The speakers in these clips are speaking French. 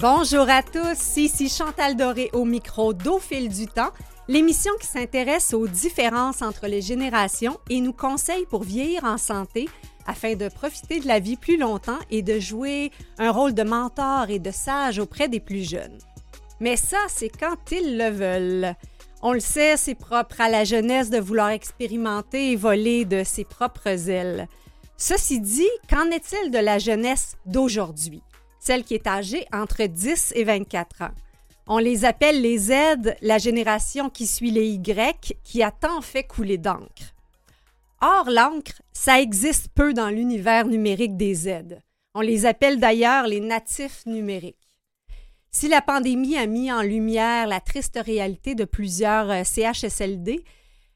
Bonjour à tous, ici Chantal Doré au micro d'Au du temps, l'émission qui s'intéresse aux différences entre les générations et nous conseille pour vieillir en santé afin de profiter de la vie plus longtemps et de jouer un rôle de mentor et de sage auprès des plus jeunes. Mais ça, c'est quand ils le veulent. On le sait, c'est propre à la jeunesse de vouloir expérimenter et voler de ses propres ailes. Ceci dit, qu'en est-il de la jeunesse d'aujourd'hui? Celle qui est âgée entre 10 et 24 ans. On les appelle les Z, la génération qui suit les Y, qui a tant fait couler d'encre. Or, l'encre, ça existe peu dans l'univers numérique des Z. On les appelle d'ailleurs les natifs numériques. Si la pandémie a mis en lumière la triste réalité de plusieurs euh, CHSLD,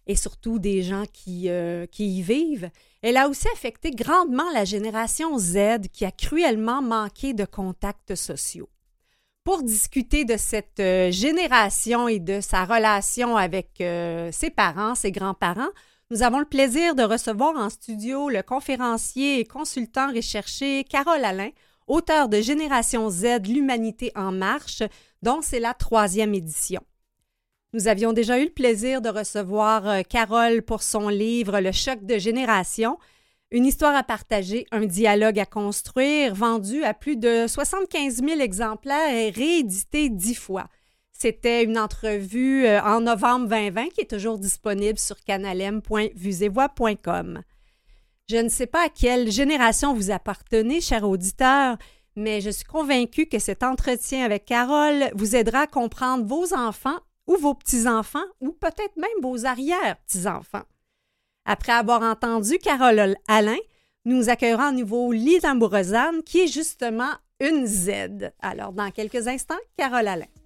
et surtout des gens qui, euh, qui y vivent, elle a aussi affecté grandement la génération Z qui a cruellement manqué de contacts sociaux. Pour discuter de cette euh, génération et de sa relation avec euh, ses parents, ses grands-parents, nous avons le plaisir de recevoir en studio le conférencier et consultant recherché Carole Alain, auteur de Génération Z, l'humanité en marche, dont c'est la troisième édition. Nous avions déjà eu le plaisir de recevoir euh, Carole pour son livre Le choc de génération, une histoire à partager, un dialogue à construire, vendu à plus de 75 000 exemplaires et réédité dix fois. C'était une entrevue euh, en novembre 2020 qui est toujours disponible sur canalem.vusevoix.com. Je ne sais pas à quelle génération vous appartenez, cher auditeur, mais je suis convaincue que cet entretien avec Carole vous aidera à comprendre vos enfants ou vos petits-enfants, ou peut-être même vos arrière-petits-enfants. Après avoir entendu Carole Alain, nous accueillerons à nouveau Bourezane, qui est justement une Z. Alors, dans quelques instants, Carole Alain.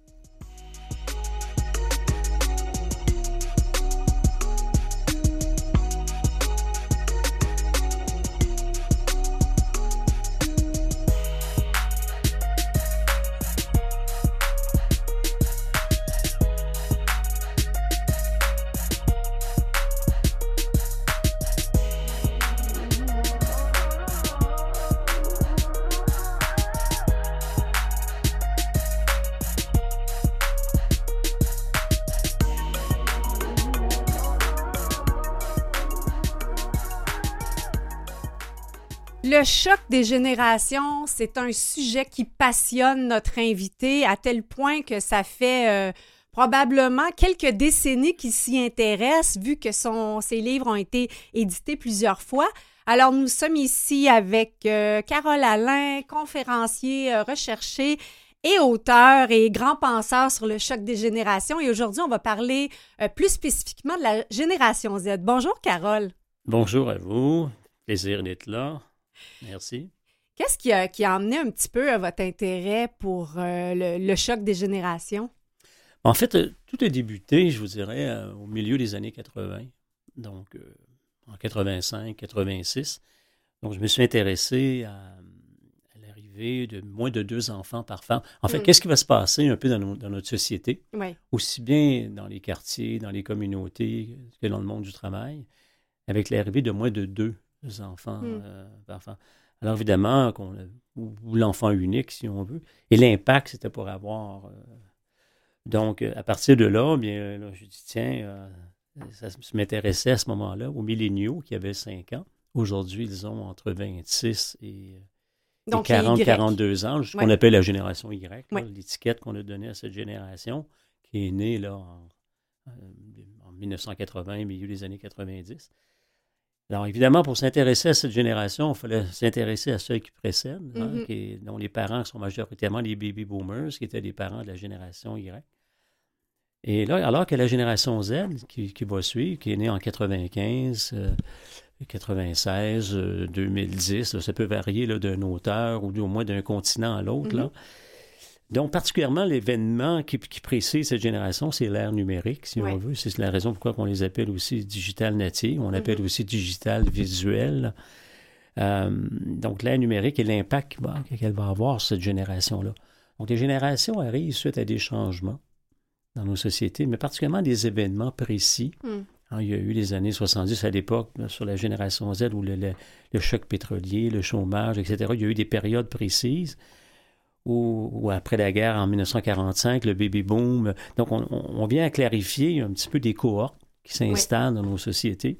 Le choc des générations, c'est un sujet qui passionne notre invité à tel point que ça fait euh, probablement quelques décennies qu'il s'y intéresse, vu que son, ses livres ont été édités plusieurs fois. Alors, nous sommes ici avec euh, Carole Alain, conférencier euh, recherché et auteur et grand penseur sur le choc des générations. Et aujourd'hui, on va parler plus spécifiquement de la génération Z. Bonjour, Carole. Bonjour à vous. Plaisir d'être là. Merci. Qu'est-ce qui a, qui a amené un petit peu à votre intérêt pour euh, le, choc des générations? En fait, euh, tout a débuté, je vous dirais, euh, au milieu des années 80, donc en 85, 86. Donc, je me suis intéressé à, l'arrivée de moins de deux enfants par femme. En fait, mm. qu'est-ce qui va se passer un peu dans, notre société, aussi bien dans les quartiers, dans les communautés que dans le monde du travail, avec l'arrivée de moins de deux enfants, hmm. euh, Alors évidemment, ou, l'enfant unique, si on veut. Et l'impact, c'était pour avoir. Euh, donc, à partir de là, bien, je dis, tiens, euh, ça m'intéressait à ce moment-là, aux milléniaux qui avaient 5 ans. Aujourd'hui, ils ont entre 26 et, 40, 42 ans, ce qu'on appelle la génération Y, l'étiquette qu'on a donnée à cette génération, qui est née là, en, en 1980, milieu des années 90. Alors, évidemment, pour s'intéresser à cette génération, il fallait s'intéresser à ceux qui précèdent, hein, mm-hmm. dont les parents sont majoritairement les baby boomers, qui étaient les parents de la génération Y. Et là, alors que la génération Z, qui, va suivre, qui est née en 95, 96, 2010, ça peut varier d'un auteur ou au moins d'un continent à l'autre, là. Mm-hmm. Donc, particulièrement, l'événement qui, précise cette génération, c'est l'ère numérique, si on veut. C'est la raison pourquoi on les appelle aussi digital native, on appelle mm-hmm. aussi digital visuel. Euh, donc, l'ère numérique et l'impact qu'elle va avoir cette génération-là. Donc, les générations arrivent suite à des changements dans nos sociétés, mais particulièrement des événements précis. Mm. Hein, il y a eu les années 70 à l'époque, sur la génération Z, où le, choc pétrolier, le chômage, etc. Il y a eu des périodes précises ou, après la guerre en 1945, le baby boom. Donc, on, vient à clarifier un petit peu des cohortes qui s'installent dans nos sociétés.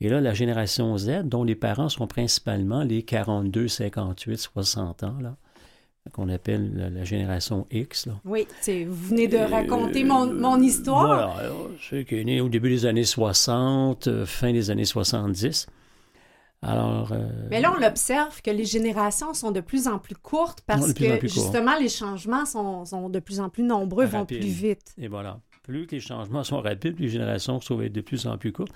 Et là, la génération Z, dont les parents sont principalement les 42, 58, 60 ans, là, qu'on appelle la, génération X. Là. Oui, vous venez de raconter mon, mon, histoire. Voilà, c'est qui est né au début des années 60, euh, fin des années 70. Alors, euh, Mais là, on observe que les générations sont de plus en plus courtes parce que justement, les changements sont, sont, de plus en plus nombreux, vont plus vite. Et voilà. Plus les changements sont rapides, les générations sont de plus en plus courtes.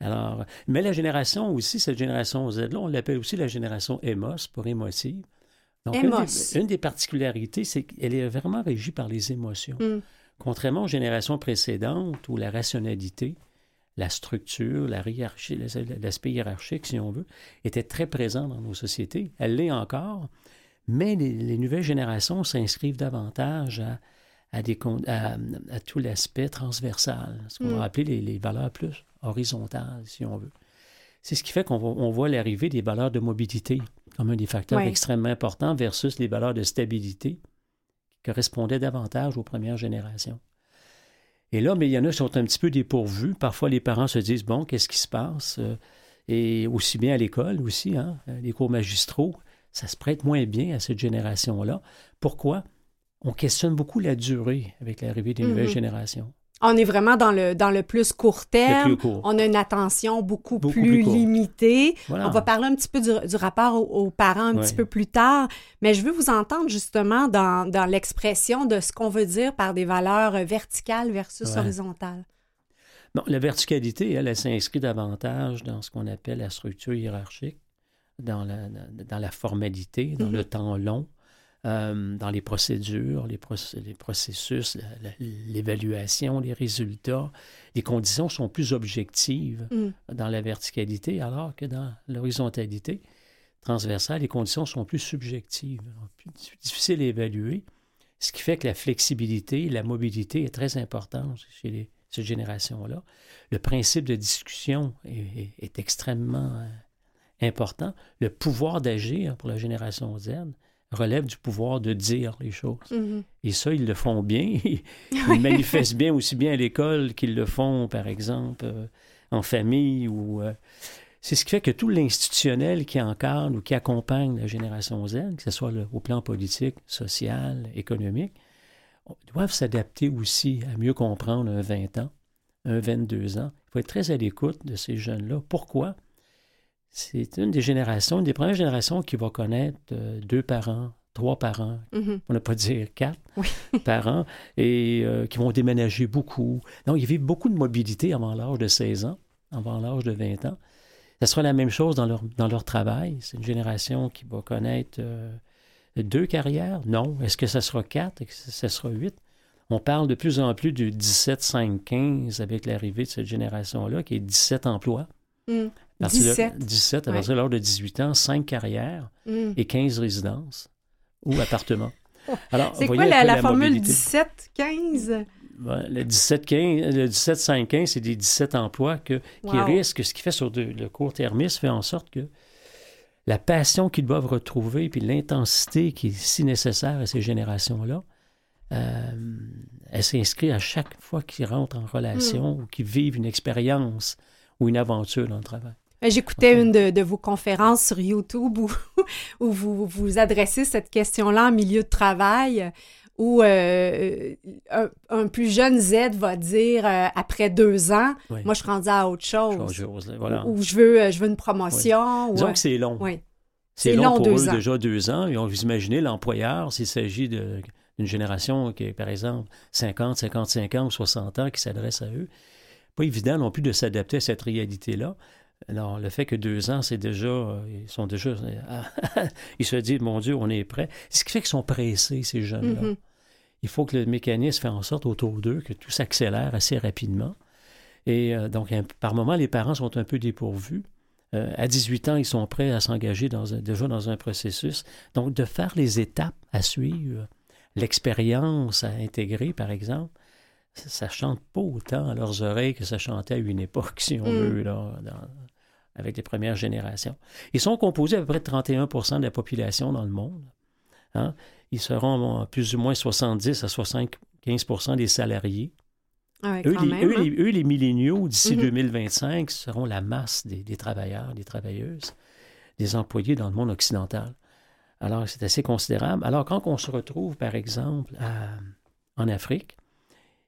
Alors, mais la génération aussi, cette génération Z-là, on l'appelle aussi la génération EMOS pour émotive. Donc, une des, particularités, c'est qu'elle est vraiment régie par les émotions. Hmm. Contrairement aux générations précédentes où la rationalité, la structure, la hiérarchie, l'aspect hiérarchique, si on veut, était très présent dans nos sociétés. Elle l'est encore, mais les, nouvelles générations s'inscrivent davantage à, des, à, tout l'aspect transversal, ce qu'on va hmm. appeler les, valeurs plus horizontales, si on veut. C'est ce qui fait qu'on voit l'arrivée des valeurs de mobilité comme un des facteurs extrêmement importants versus les valeurs de stabilité qui correspondaient davantage aux premières générations. Et là, mais il y en a qui sont un petit peu dépourvus. Parfois, les parents se disent, bon, qu'est-ce qui se passe? Euh, et aussi bien à l'école aussi, hein, les cours magistraux, ça se prête moins bien à cette génération-là. Pourquoi? On questionne beaucoup la durée avec l'arrivée des nouvelles mm-hmm. générations. On est vraiment dans le, dans le plus court terme. On a une attention beaucoup, plus, limitée. On va parler un petit peu du, rapport aux, parents un petit peu plus tard, mais je veux vous entendre justement dans, dans l'expression de ce qu'on veut dire par des valeurs verticales versus horizontales. Bon, la verticalité, elle, elle s'inscrit davantage dans ce qu'on appelle la structure hiérarchique, dans la, dans la formalité, dans le mm-hmm. temps long. Euh, dans les procédures, les, les processus, l'évaluation, les résultats. Les conditions sont plus objectives mm. dans la verticalité, alors que dans l'horizontalité transversale, les conditions sont plus subjectives, plus difficiles à évaluer, ce qui fait que la flexibilité, la mobilité est très importante chez les, cette génération-là. Le principe de discussion est, est extrêmement euh, important. Le pouvoir d'agir pour la génération Z relève du pouvoir de dire les choses. Mm-hmm. Et ça, ils le font bien. Ils manifestent bien aussi bien à l'école qu'ils le font, par exemple, euh, en famille ou... Euh, c'est ce qui fait que tout l'institutionnel qui encadre ou qui accompagne la génération Z, que ce soit au plan politique, social, économique, doivent s'adapter aussi à mieux comprendre un 20 ans, un 22 ans. Il faut être très à l'écoute de ces jeunes-là. Pourquoi? C'est une des générations, une des premières générations qui va connaître euh, deux parents, trois parents, mm-hmm. on ne pas dire quatre parents, et euh, qui vont déménager beaucoup. Donc, ils vivent beaucoup de mobilité avant l'âge de 16 ans, avant l'âge de 20 ans. Ce sera la même chose dans leur, dans leur travail. C'est une génération qui va connaître euh, deux carrières. Non. Est-ce que ce sera quatre? Est-ce que ce sera huit? On parle de plus en plus du 17-5-15 avec l'arrivée de cette génération-là, qui est 17 emplois. Mm. 17. 17, à partir de l'âge de 18 ans, 5 carrières mm. et 15 résidences ou appartements. Alors, c'est quoi la, la, formule 17-15? le 17-5-15, c'est des 17 emplois que, qui risquent, ce qui fait sur le court terme, fait en sorte que la passion qu'ils doivent retrouver, puis l'intensité qui est si nécessaire à ces générations-là, euh, elle s'inscrit à chaque fois qu'ils rentrent en relation mm. ou qu'ils vivent une expérience ou une aventure dans le travail. Euh, j'écoutais une de, vos conférences sur YouTube où, où vous vous adressez cette question-là en milieu de travail, où euh, un, plus jeune Z va dire euh, après deux ans, moi je suis rendu à autre chose, ou, je veux je veux une promotion. Disons que c'est long. C'est long, pour eux déjà deux ans. Et on vous imaginez l'employeur, s'il s'agit d'une génération qui est par exemple 50, 55 ans ou 60 ans qui s'adresse à eux, pas évident non plus de s'adapter à cette réalité-là. Alors, le fait que deux ans, c'est déjà, euh, ils sont déjà, ils se disent, mon Dieu, on est prêt. Ce qui fait qu'ils sont pressés, ces jeunes-là. Mm-hmm. Il faut que le mécanisme fasse en sorte autour d'eux que tout s'accélère assez rapidement. Et euh, donc, par moment, les parents sont un peu dépourvus. Euh, à 18 ans, ils sont prêts à s'engager dans déjà dans un processus. Donc, de faire les étapes à suivre, l'expérience à intégrer, par exemple, ça, ne chante pas autant à leurs oreilles que ça chantait à une époque, si on mm. veut, là, avec les premières générations. Ils sont composés à peu près de 31% de la population dans le monde. Hein? Ils seront plus ou moins 70 à 75% des salariés. Ah eux, quand les, même, eux, hein. les- eux, les milléniaux, d'ici Mhm. 2025, seront la masse des, des travailleurs, des travailleuses, des employés dans le monde occidental. Alors, c'est assez considérable. Alors, quand on se retrouve, par exemple, à- en Afrique,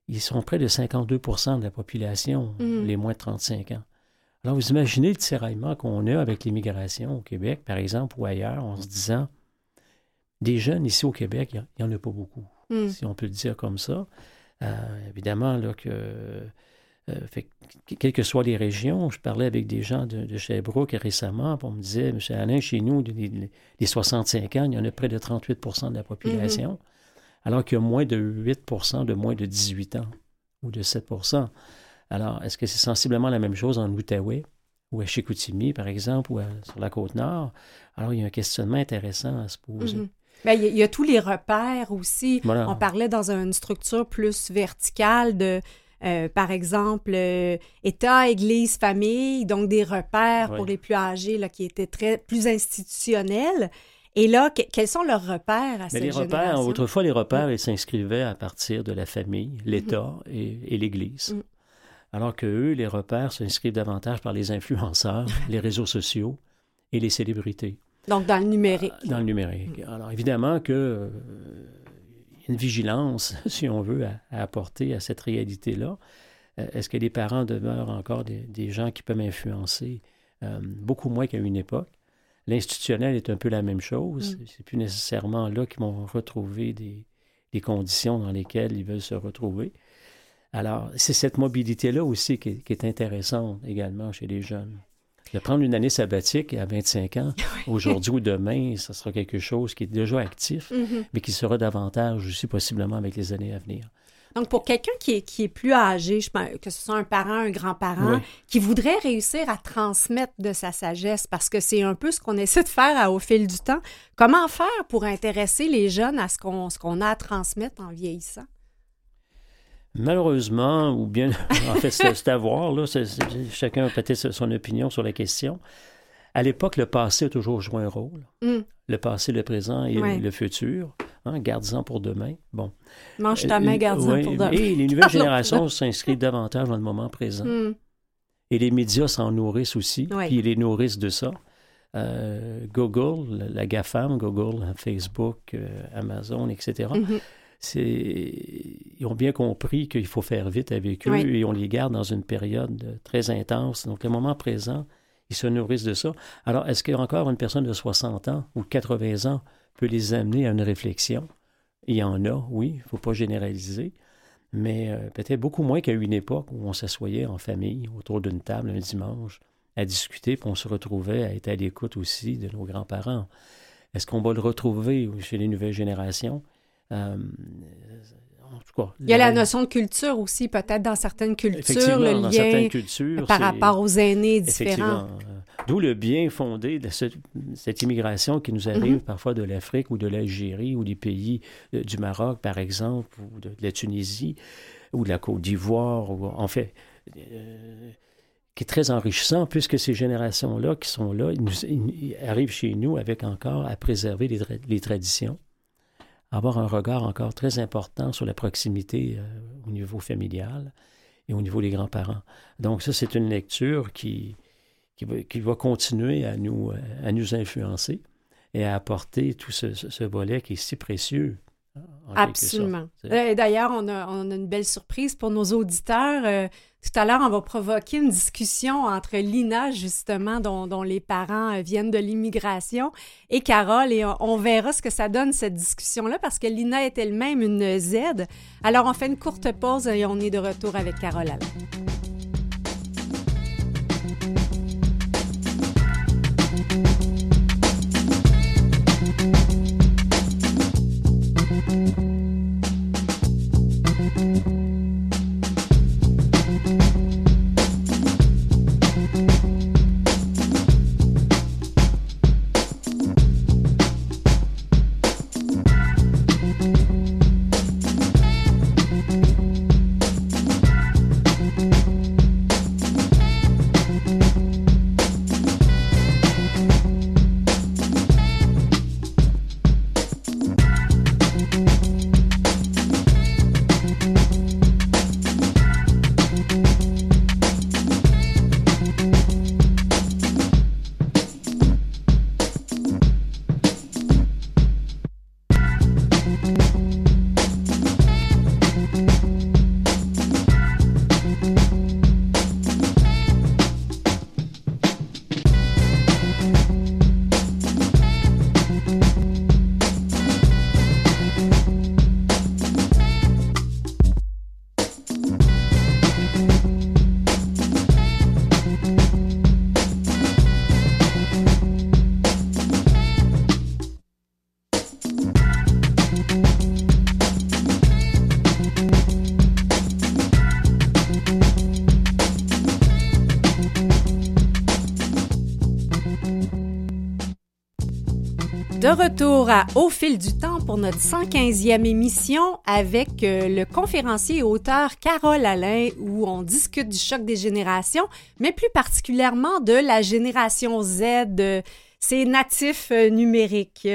ils sont près de 52% de la population, Mhm. les moins de 35 ans. Alors, vous imaginez le tiraillement qu'on a avec l'immigration au Québec, par exemple, ou ailleurs, en se disant, des jeunes ici au Québec, il n'y en a pas beaucoup Mm. si on peut le dire comme ça. Euh, évidemment, là, que, euh, fait que- quelles que soient les régions, je parlais avec des gens de, de Sherbrooke récemment, puis on me disait, M. Alain, chez nous, les, les 65 ans, il y en a près de 38% de la population, alors qu'il y a moins de 8% de moins de 18 ans, ou de 7 Alors, est-ce que c'est sensiblement la même chose en Outaouais, ou à Chicoutimi, par exemple, ou à- sur la Côte-Nord? Alors, il y a un questionnement intéressant à se poser. Mhm. Ben, Il y, a- il y a tous les repères aussi. Voilà. On parlait dans une structure plus verticale de, euh, par exemple, euh, État, Église, famille, donc des repères pour les plus âgés là, qui étaient très plus institutionnels. Et là, que- quels sont leurs repères à Mais cette les repères, génération? autrefois, les repères, ils s'inscrivaient à partir de la famille, l'État et, et l'Église. Mhm. Alors que eux, les repères s'inscrivent davantage par les influenceurs, les réseaux sociaux et les célébrités Donc, dans le numérique. dans le numérique. Alors évidemment que euh, il y a une vigilance, si on veut, à, à apporter à cette réalité-là. Euh, Est-ce que les parents demeurent encore des, des gens qui peuvent influencer? Euh, beaucoup moins qu'à une époque? L'institutionnel est un peu la même chose. Mm. C'est plus nécessairement là qu'ils vont retrouver des, des conditions dans lesquelles ils veulent se retrouver. Alors, c'est cette mobilité-là aussi qui est, qui est intéressante également chez les jeunes. De prendre une année sabbatique à 25 ans, aujourd'hui ou demain, ça sera quelque chose qui est déjà actif, Mhm. mais qui sera davantage aussi possiblement avec les années à venir. Donc, pour quelqu'un qui est, qui est plus âgé, je pense, que ce soit un parent, un grand-parent, Oui. qui voudrait réussir à transmettre de sa sagesse, parce que c'est un peu ce qu'on essaie de faire à- au fil du temps, comment faire pour intéresser les jeunes à ce qu'on ce qu'on a à transmettre en vieillissant? Malheureusement, ou bien, en fait, c'est à voir, là, chacun a peut-être son opinion sur la question. À l'époque, le passé a toujours joué un rôle. Mm. Le passé, le présent et Ouais. le futur. Hein, Garde-en pour demain. Bon. Mange ta main, Euh, garde-en pour demain. Et les nouvelles générations s'inscrivent davantage dans le moment présent. Mm. Et les médias s'en nourrissent aussi, Ouais. puis ils les nourrissent de ça. Euh, Google, la, GAFAM, Google, Facebook, euh, Amazon, etc., ils ont bien compris qu'il faut faire vite avec eux Oui. et on les garde dans une période très intense. Donc, le moment présent, ils se nourrissent de ça. Alors, est-ce qu'encore une personne de 60 ans ou 80 ans peut les amener à une réflexion? Il y en a, oui, il ne faut pas généraliser, mais euh, peut-être beaucoup moins qu'à une époque où on s'assoyait en famille autour d'une table un dimanche à discuter, puis on se retrouvait à être à l'écoute aussi de nos grands-parents. Est-ce qu'on va le retrouver chez les nouvelles générations? Euh, en tout cas, Il y a la notion de culture aussi, peut-être dans certaines cultures, le dans lien cultures, par rapport aux aînés différents. Euh, D'où le bien fondé de cette, cette immigration qui nous arrive Mhm. parfois de l'Afrique ou de l'Algérie ou des pays euh, du Maroc, par exemple, ou de, de la Tunisie ou de la Côte d'Ivoire, ou en fait, euh, qui est très enrichissant puisque ces générations-là qui sont là, ils, nous- ils- ils arrivent chez nous avec encore à préserver les, tra- les traditions, avoir un regard encore très important sur la proximité euh, au niveau familial et au niveau des grands-parents. Donc ça, c'est une lecture qui, qui, va, continuer à nous, euh, à nous influencer et à apporter tout ce- ce volet qui est si précieux. Absolument. Euh, D'ailleurs, on a, on a une belle surprise pour nos auditeurs. Euh, tout à l'heure, on va provoquer une discussion entre Lina, justement, dont, dont les parents euh, viennent de l'immigration, et Carole, et on, on verra ce que ça donne, cette discussion-là, parce que Lina est elle-même une Z. Alors, on fait une courte pause et on est de retour avec Carole Alain. Retour à Au fil du temps pour notre 115e émission avec euh, le conférencier et auteur Carole Alain où on discute du choc des générations, mais plus particulièrement de la génération Z, ces natifs euh, numériques.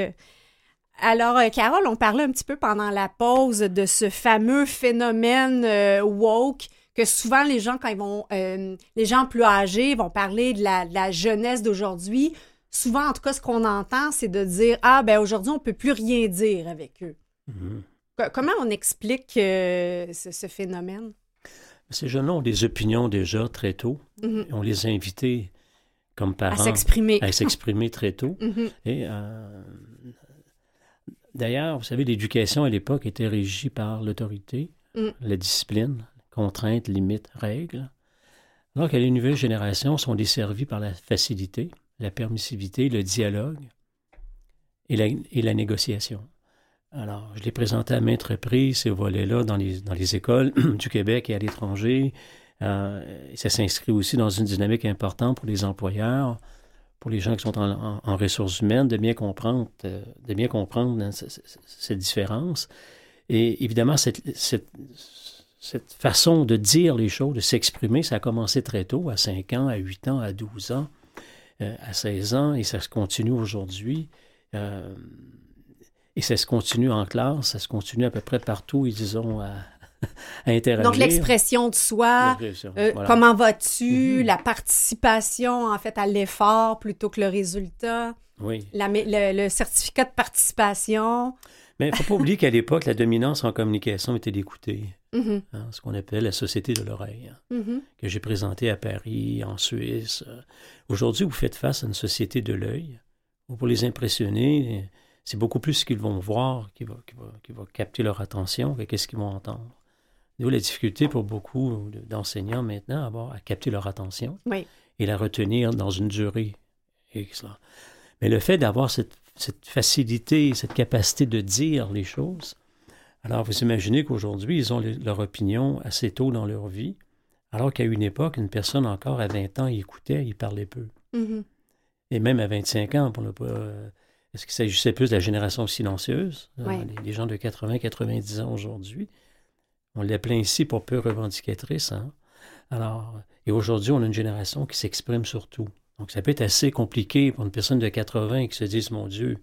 Alors, euh, Carole, on parlait un petit peu pendant la pause de ce fameux phénomène woke que souvent les gens, quand ils vont, les gens plus âgés vont parler de la jeunesse d'aujourd'hui souvent, en tout cas, ce qu'on entend, c'est de dire Ah, ben aujourd'hui, on ne peut plus rien dire avec eux. Mhm. Comment on explique euh, ce, phénomène? Ces jeunes-là ont des opinions déjà très tôt. Mhm. On les a invités comme parents à s'exprimer, à s'exprimer très tôt. Mhm. Et euh, d'ailleurs, vous savez, l'éducation à l'époque était régie par l'autorité, la discipline, contraintes, limites, règles. Alors que les nouvelles générations sont desservies par la facilité, la permissivité, le dialogue et la, et négociation. Alors, je l'ai présenté à maintes reprises, ces volets-là, dans les, dans les écoles du Québec et à l'étranger. Euh, ça s'inscrit aussi dans une dynamique importante pour les employeurs, pour les gens qui sont en, ressources humaines, de bien comprendre, euh, de hein, cette, différence. Et évidemment, cette, cette, cette, façon de dire les choses, de s'exprimer, ça a commencé très tôt, à 5 ans, à 8 ans, à 12 ans. Euh, à 16 ans et ça se continue aujourd'hui. Euh, et ça se continue en classe, ça se continue à peu près partout, ils ont à, à interagir. Donc l'expression de soi, euh, comment vas-tu, mm-hmm. la participation en fait à l'effort plutôt que le résultat. Oui. le, certificat de participation. Mais il ne faut pas oublier qu'à l'époque, la dominance en communication était d'écouter. Mm-hmm. Hein, ce qu'on appelle la Société de l'oreille, hein, mm-hmm. que j'ai présenté à Paris, en Suisse. Aujourd'hui, vous faites face à une société de l'œil. Pour les impressionner, c'est beaucoup plus ce qu'ils vont voir qui va, qui va, capter leur attention que qu'est-ce qu'ils vont entendre. D'où la difficulté pour beaucoup d'enseignants maintenant à, avoir, à capter leur attention et la retenir dans une durée. Mais le fait d'avoir cette, cette facilité, cette capacité de dire les choses, alors, vous imaginez qu'aujourd'hui, ils ont leur opinion assez tôt dans leur vie, alors qu'à une époque, une personne encore à 20 ans, il écoutait, il parlait peu. Mm-hmm. Et même à 25 ans, pour ne pas. Euh, est-ce qu'il s'agissait plus de la génération silencieuse, euh, les, gens de 80-90 ans aujourd'hui? On l'appelait ainsi pour peu revendicatrice. Hein? Alors, et aujourd'hui, on a une génération qui s'exprime sur tout. Donc, ça peut être assez compliqué pour une personne de 80 qui se dise, mon Dieu,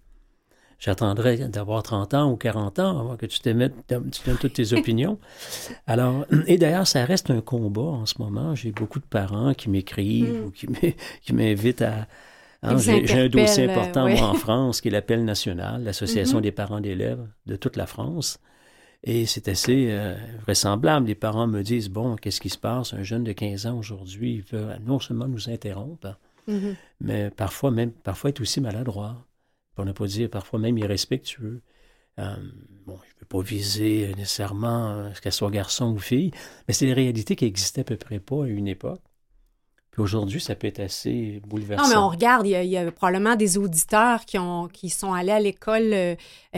j'attendrai d'avoir 30 ans ou 40 ans avant que tu t'émettes, tu donnes toutes tes opinions. Alors, et d'ailleurs, ça reste un combat en ce moment. J'ai beaucoup de parents qui m'écrivent mm. ou qui m'invitent à, hein, j'ai un dossier important en France qui est l'appel national, l'Association mm-hmm. des parents d'élèves de toute la France. Et c'est assez euh, vraisemblable. Les parents me disent, bon, qu'est-ce qui se passe? Un jeune de 15 ans aujourd'hui, veut non seulement nous interrompre, mm-hmm. mais parfois même, parfois être aussi maladroit pour ne pas dire parfois même irrespectueux. Euh, bon, je ne veux pas viser nécessairement euh, qu'elle soit garçon ou fille, mais c'est des réalités qui existaient à peu près pas à une époque. Puis aujourd'hui, ça peut être assez bouleversant. Non, mais on regarde, il y a, probablement des auditeurs qui, ont, qui sont allés à l'école, euh,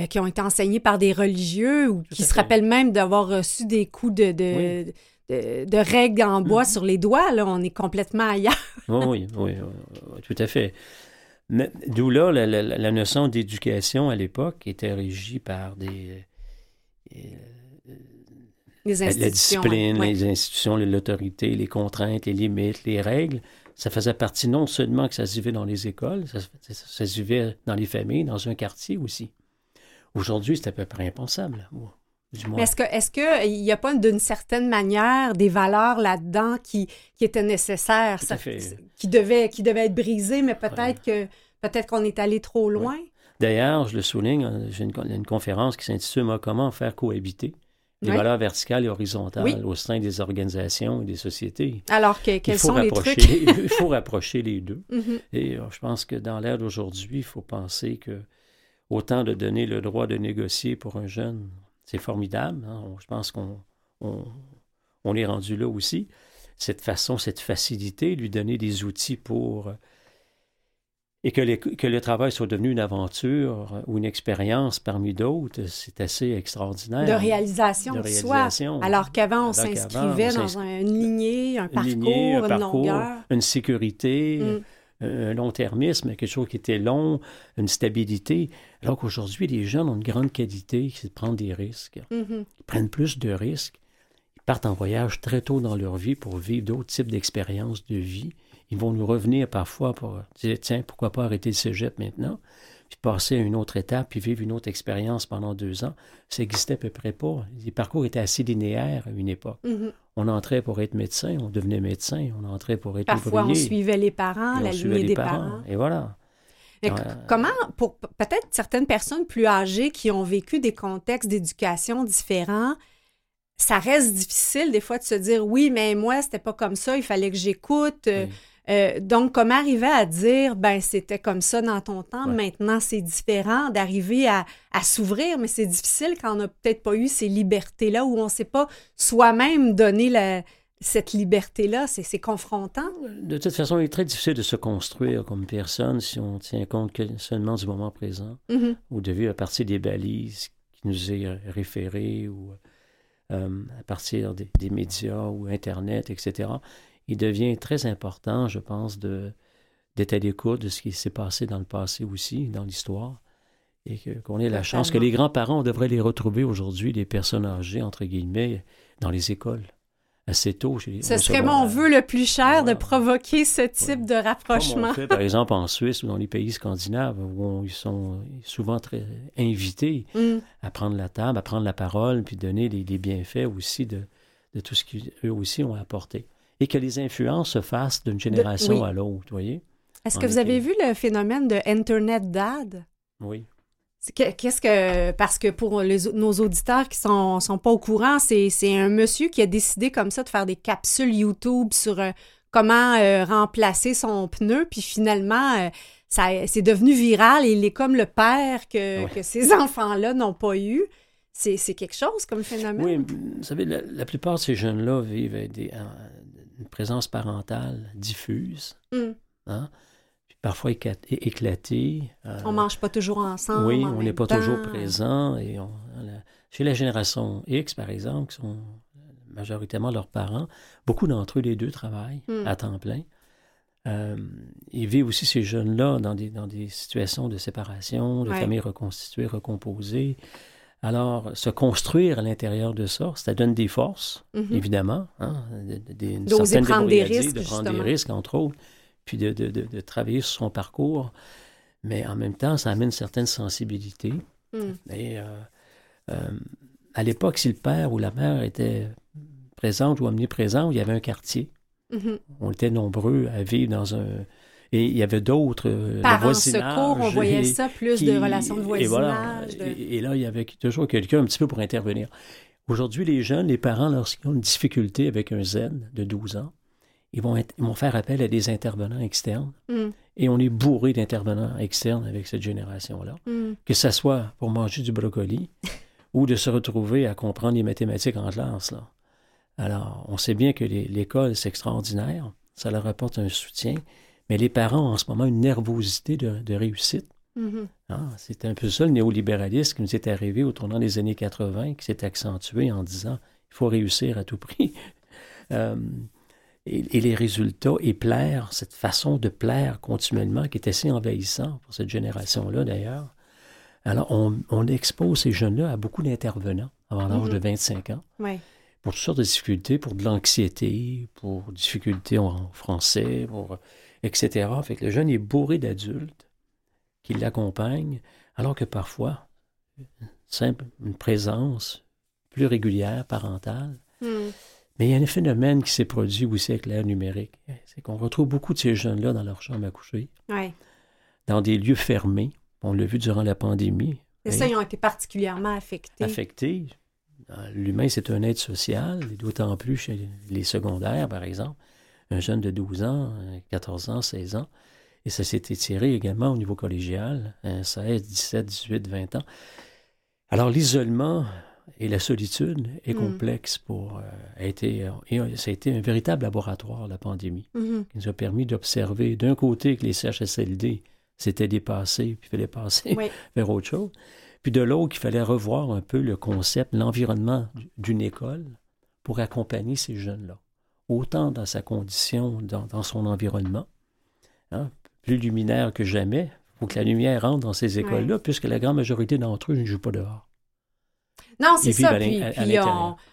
qui ont été enseignés par des religieux ou qui se rappellent même d'avoir reçu des coups de, de, de, règles en bois mm-hmm. sur les doigts. Là, on est complètement ailleurs. oui, oui, oui, tout à fait. D'où là, la, notion d'éducation à l'époque était régie par des. Euh, les institutions, la discipline, les institutions, l'autorité, les contraintes, les limites, les règles. Ça faisait partie non seulement que ça se vivait dans les écoles, ça, se vivait dans les familles, dans un quartier aussi. Aujourd'hui, c'est à peu près impensable. Est-ce que est-ce qu'il n'y a pas d'une certaine manière des valeurs là-dedans qui, qui étaient nécessaires, ça, qui devaient qui être brisées, mais peut-être que peut-être qu'on est allé trop loin? D'ailleurs, je le souligne, euh, j'ai une, conférence qui s'intitule Comment faire cohabiter les valeurs verticales et horizontales au sein des organisations et des sociétés? Alors, que, quels sont les trucs? il faut rapprocher les deux. Mm-hmm. Et euh, je pense que dans l'ère d'aujourd'hui, il faut penser que autant de donner le droit de négocier pour un jeune c'est formidable. Hein. Je pense qu'on on, est rendu là aussi. Cette façon, cette facilité, lui donner des outils pour... Euh, et que, que le travail soit devenu une aventure ou une expérience parmi d'autres, c'est assez extraordinaire. De réalisation de, soi. Alors qu'avant, on s'inscrivait dans une lignée, un parcours, une, longueur. Une sécurité. Mm. Un long-termisme, quelque chose qui était long, une stabilité. Alors qu'aujourd'hui, les jeunes ont une grande qualité, c'est de prendre des risques. Mhm. Ils prennent plus de risques. Ils partent en voyage très tôt dans leur vie pour vivre d'autres types d'expériences de vie. Ils vont nous revenir parfois pour dire, tiens, pourquoi pas arrêter le cégep maintenant? Puis passer à une autre étape, puis vivre une autre expérience pendant deux ans. Ça n'existait à peu près pas. Les parcours étaient assez linéaires à une époque. Mhm. On entrait pour être médecin, on devenait médecin, on entrait pour être Parfois, on suivait les parents, la lignée des parents. parents. Et voilà. Mais Euh, comment, pour peut-être certaines personnes plus âgées qui ont vécu des contextes d'éducation différents, ça reste difficile des fois de se dire oui, mais moi, c'était pas comme ça, il fallait que j'écoute. Euh, Oui. Euh, donc, comment arriver à dire, ben, c'était comme ça dans ton temps, Ouais. maintenant c'est différent, d'arriver à, à s'ouvrir, mais c'est difficile quand on n'a peut-être pas eu ces libertés-là, où on ne s'est pas soi-même donné la- cette liberté-là. C'est confrontant. De toute façon, il est très difficile de se construire comme personne si on tient compte que seulement du moment présent, Mhm. ou de vivre à partir des balises qui nous est référées, ou euh, à partir des, des médias ou Internet, etc. Il devient très important, je pense, de d'être à l'écoute de ce qui s'est passé dans le passé aussi, dans l'histoire, et que- qu'on ait la chance que les grands-parents, on devrait les retrouver aujourd'hui, les personnes âgées, entre guillemets, dans les écoles, assez tôt. Chez les, Ce serait mon vœu le plus cher de provoquer ce type de Comme rapprochement. on fait, par exemple, en Suisse ou dans les pays scandinaves, où on- ils sont souvent très invités Mm. à prendre la table, à prendre la parole, puis donner les, les bienfaits aussi de, de tout ce qu'eux aussi ont apporté. Et que les influences se fassent d'une génération oui. à l'autre, voyez? Est-ce que vous avez vu le phénomène de Internet Dad? Oui. Qu'est-ce que. Parce que pour les- nos auditeurs qui sont, sont pas au courant, c'est un monsieur qui a décidé comme ça de faire des capsules YouTube sur euh, comment euh, remplacer son pneu, puis finalement, euh, ça c'est devenu viral et il est comme le père que, Ouais. que ces enfants-là n'ont pas eu. C'est quelque chose comme phénomène? Oui, vous savez, la, la plupart de ces jeunes-là vivent des- une présence parentale diffuse, Mm. hein? puis parfois éclatée. euh, On mange pas toujours ensemble. Oui, en on n'est pas temps. toujours présent. Et on- la- chez la génération X, par exemple, qui sont majoritairement leurs parents, beaucoup d'entre eux, les deux, travaillent Hmm. à temps plein. Euh, ils vivent aussi ces jeunes-là dans des, dans des situations de séparation, de Ouais. familles reconstituées, recomposées. Alors, se construire à l'intérieur de ça, ça donne des forces, Mhm. évidemment, hein, des- une certaine prendre des risques, de prendre justement. des risques, entre autres, puis de, de- de- de travailler sur son parcours. Mais en même temps, ça amène une certaine sensibilité. Mm. Et euh, euh, à l'époque, si le père ou la mère était présente ou omniprésent, il y avait un quartier. Mhm. On était nombreux à vivre dans un... Et il y avait d'autres... euh, Parents secours, on voyait ça, plus qui- de relations de et voilà. voisinage. de- Et, et là, il y avait toujours quelqu'un un petit peu pour intervenir. Aujourd'hui, les jeunes, les parents, lorsqu'ils ont une difficulté avec un Z de 12 ans, ils vont, être- ils vont faire appel à des intervenants externes. Mm. Et on est bourré d'intervenants externes avec cette génération-là. Mm. Que ce soit pour manger du brocoli ou de se retrouver à comprendre les mathématiques en classe. Là. Alors, on sait bien que l'école, c'est extraordinaire. Ça leur apporte un soutien. Mais les parents ont en ce moment une nervosité de, de réussite. Mhm. Ah, c'est un peu ça le néolibéralisme qui nous est arrivé au tournant des années 80, qui s'est accentué en disant il faut réussir à tout prix. Euh, et, et les résultats, et plaire, cette façon de plaire continuellement, qui est assez envahissant pour cette génération-là d'ailleurs. Alors, on, on expose ces jeunes-là à beaucoup d'intervenants avant l'âge de 25 ans Ouais. pour toutes sortes de difficultés, pour de l'anxiété, pour difficultés en français, pour, etc. Fait que le jeune est bourré d'adultes qui l'accompagnent, alors que parfois, une simple une présence plus régulière, parentale. Mm. Mais il y a un phénomène qui s'est produit aussi avec l'ère numérique. C'est qu'on retrouve beaucoup de ces jeunes-là dans leur chambre à coucher, Ouais. dans des lieux fermés. On l'a vu durant la pandémie. Et ça, ils ont été particulièrement affectés. affecté. Euh, L'humain, c'est un être social, d'autant plus chez les secondaires, par exemple. Un jeune de 12 ans, euh, 14 ans, 16 ans. Et ça s'est étiré également au niveau collégial, hein, 16, 17, 18, 20 ans. Alors, l'isolement et la solitude est Mm. complexe pour... euh, a été, et ça a été un véritable laboratoire, la pandémie, Mhm. qui nous a permis d'observer, d'un côté, que les CHSLD s'étaient dépassés, puis fallait passer Oui. vers autre chose. Puis de l'autre, il fallait revoir un peu le concept, l'environnement d'une école pour accompagner ces jeunes-là, autant dans sa condition, dans, dans son environnement, hein, plus luminaire que jamais. Il faut que la lumière rentre dans ces écoles-là, puisque la grande majorité d'entre eux ne jouent pas dehors. Non, c'est ça. puis,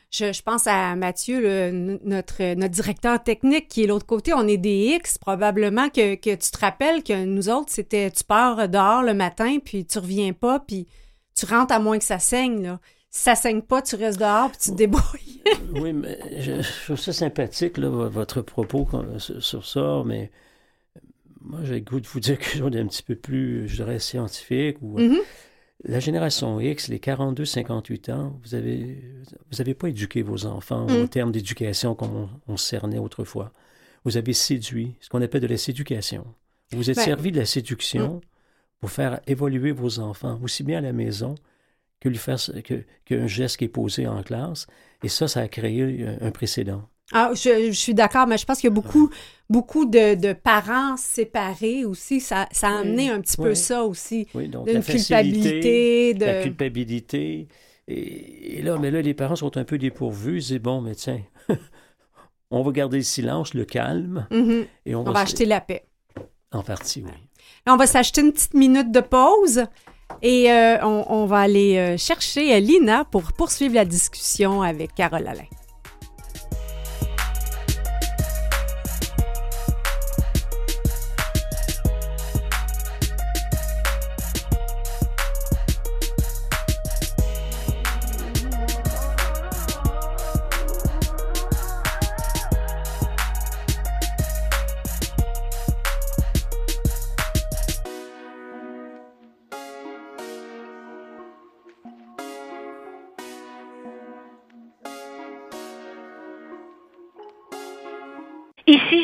je, pense à Mathieu, notre, notre directeur technique, qui est l'autre côté. On est des X. Probablement que, que tu te rappelles que nous autres, c'était tu pars dehors le matin, puis tu reviens pas, puis tu rentres à moins que ça saigne. Là. Ça saigne pas, tu restes dehors, puis tu te débrouilles. oui, mais je, trouve ça sympathique, là, votre propos sur ça, mais moi, j'ai le goût de vous dire quelque chose d'un petit peu plus, je dirais, scientifique ou. Mm-hmm. La génération X, les 42-58 ans, vous avez, vous avez pas éduqué vos enfants en mm. termes d'éducation comme on, cernait autrefois. Vous avez séduit, ce qu'on appelle de la séducation. Vous êtes ben, servi de la séduction mm. pour faire évoluer vos enfants, aussi bien à la maison que lui faire qu'un geste qui est posé en classe. Et ça, ça a créé un précédent. Ah, je, suis d'accord, mais je pense qu'il y a beaucoup, beaucoup de, parents séparés aussi. Ça, ça a amené un petit peu ça aussi. Oui, donc la culpabilité. De... La culpabilité. Et, là, mais là, les parents sont un peu dépourvus. Ils disent, bon, mais tiens, on va garder le silence, le calme. Mm-hmm. et on, va, acheter la paix. En partie, oui. on va s'acheter une petite minute de pause. Et euh, on, va aller euh, chercher Lina pour poursuivre la discussion avec Carole Alain.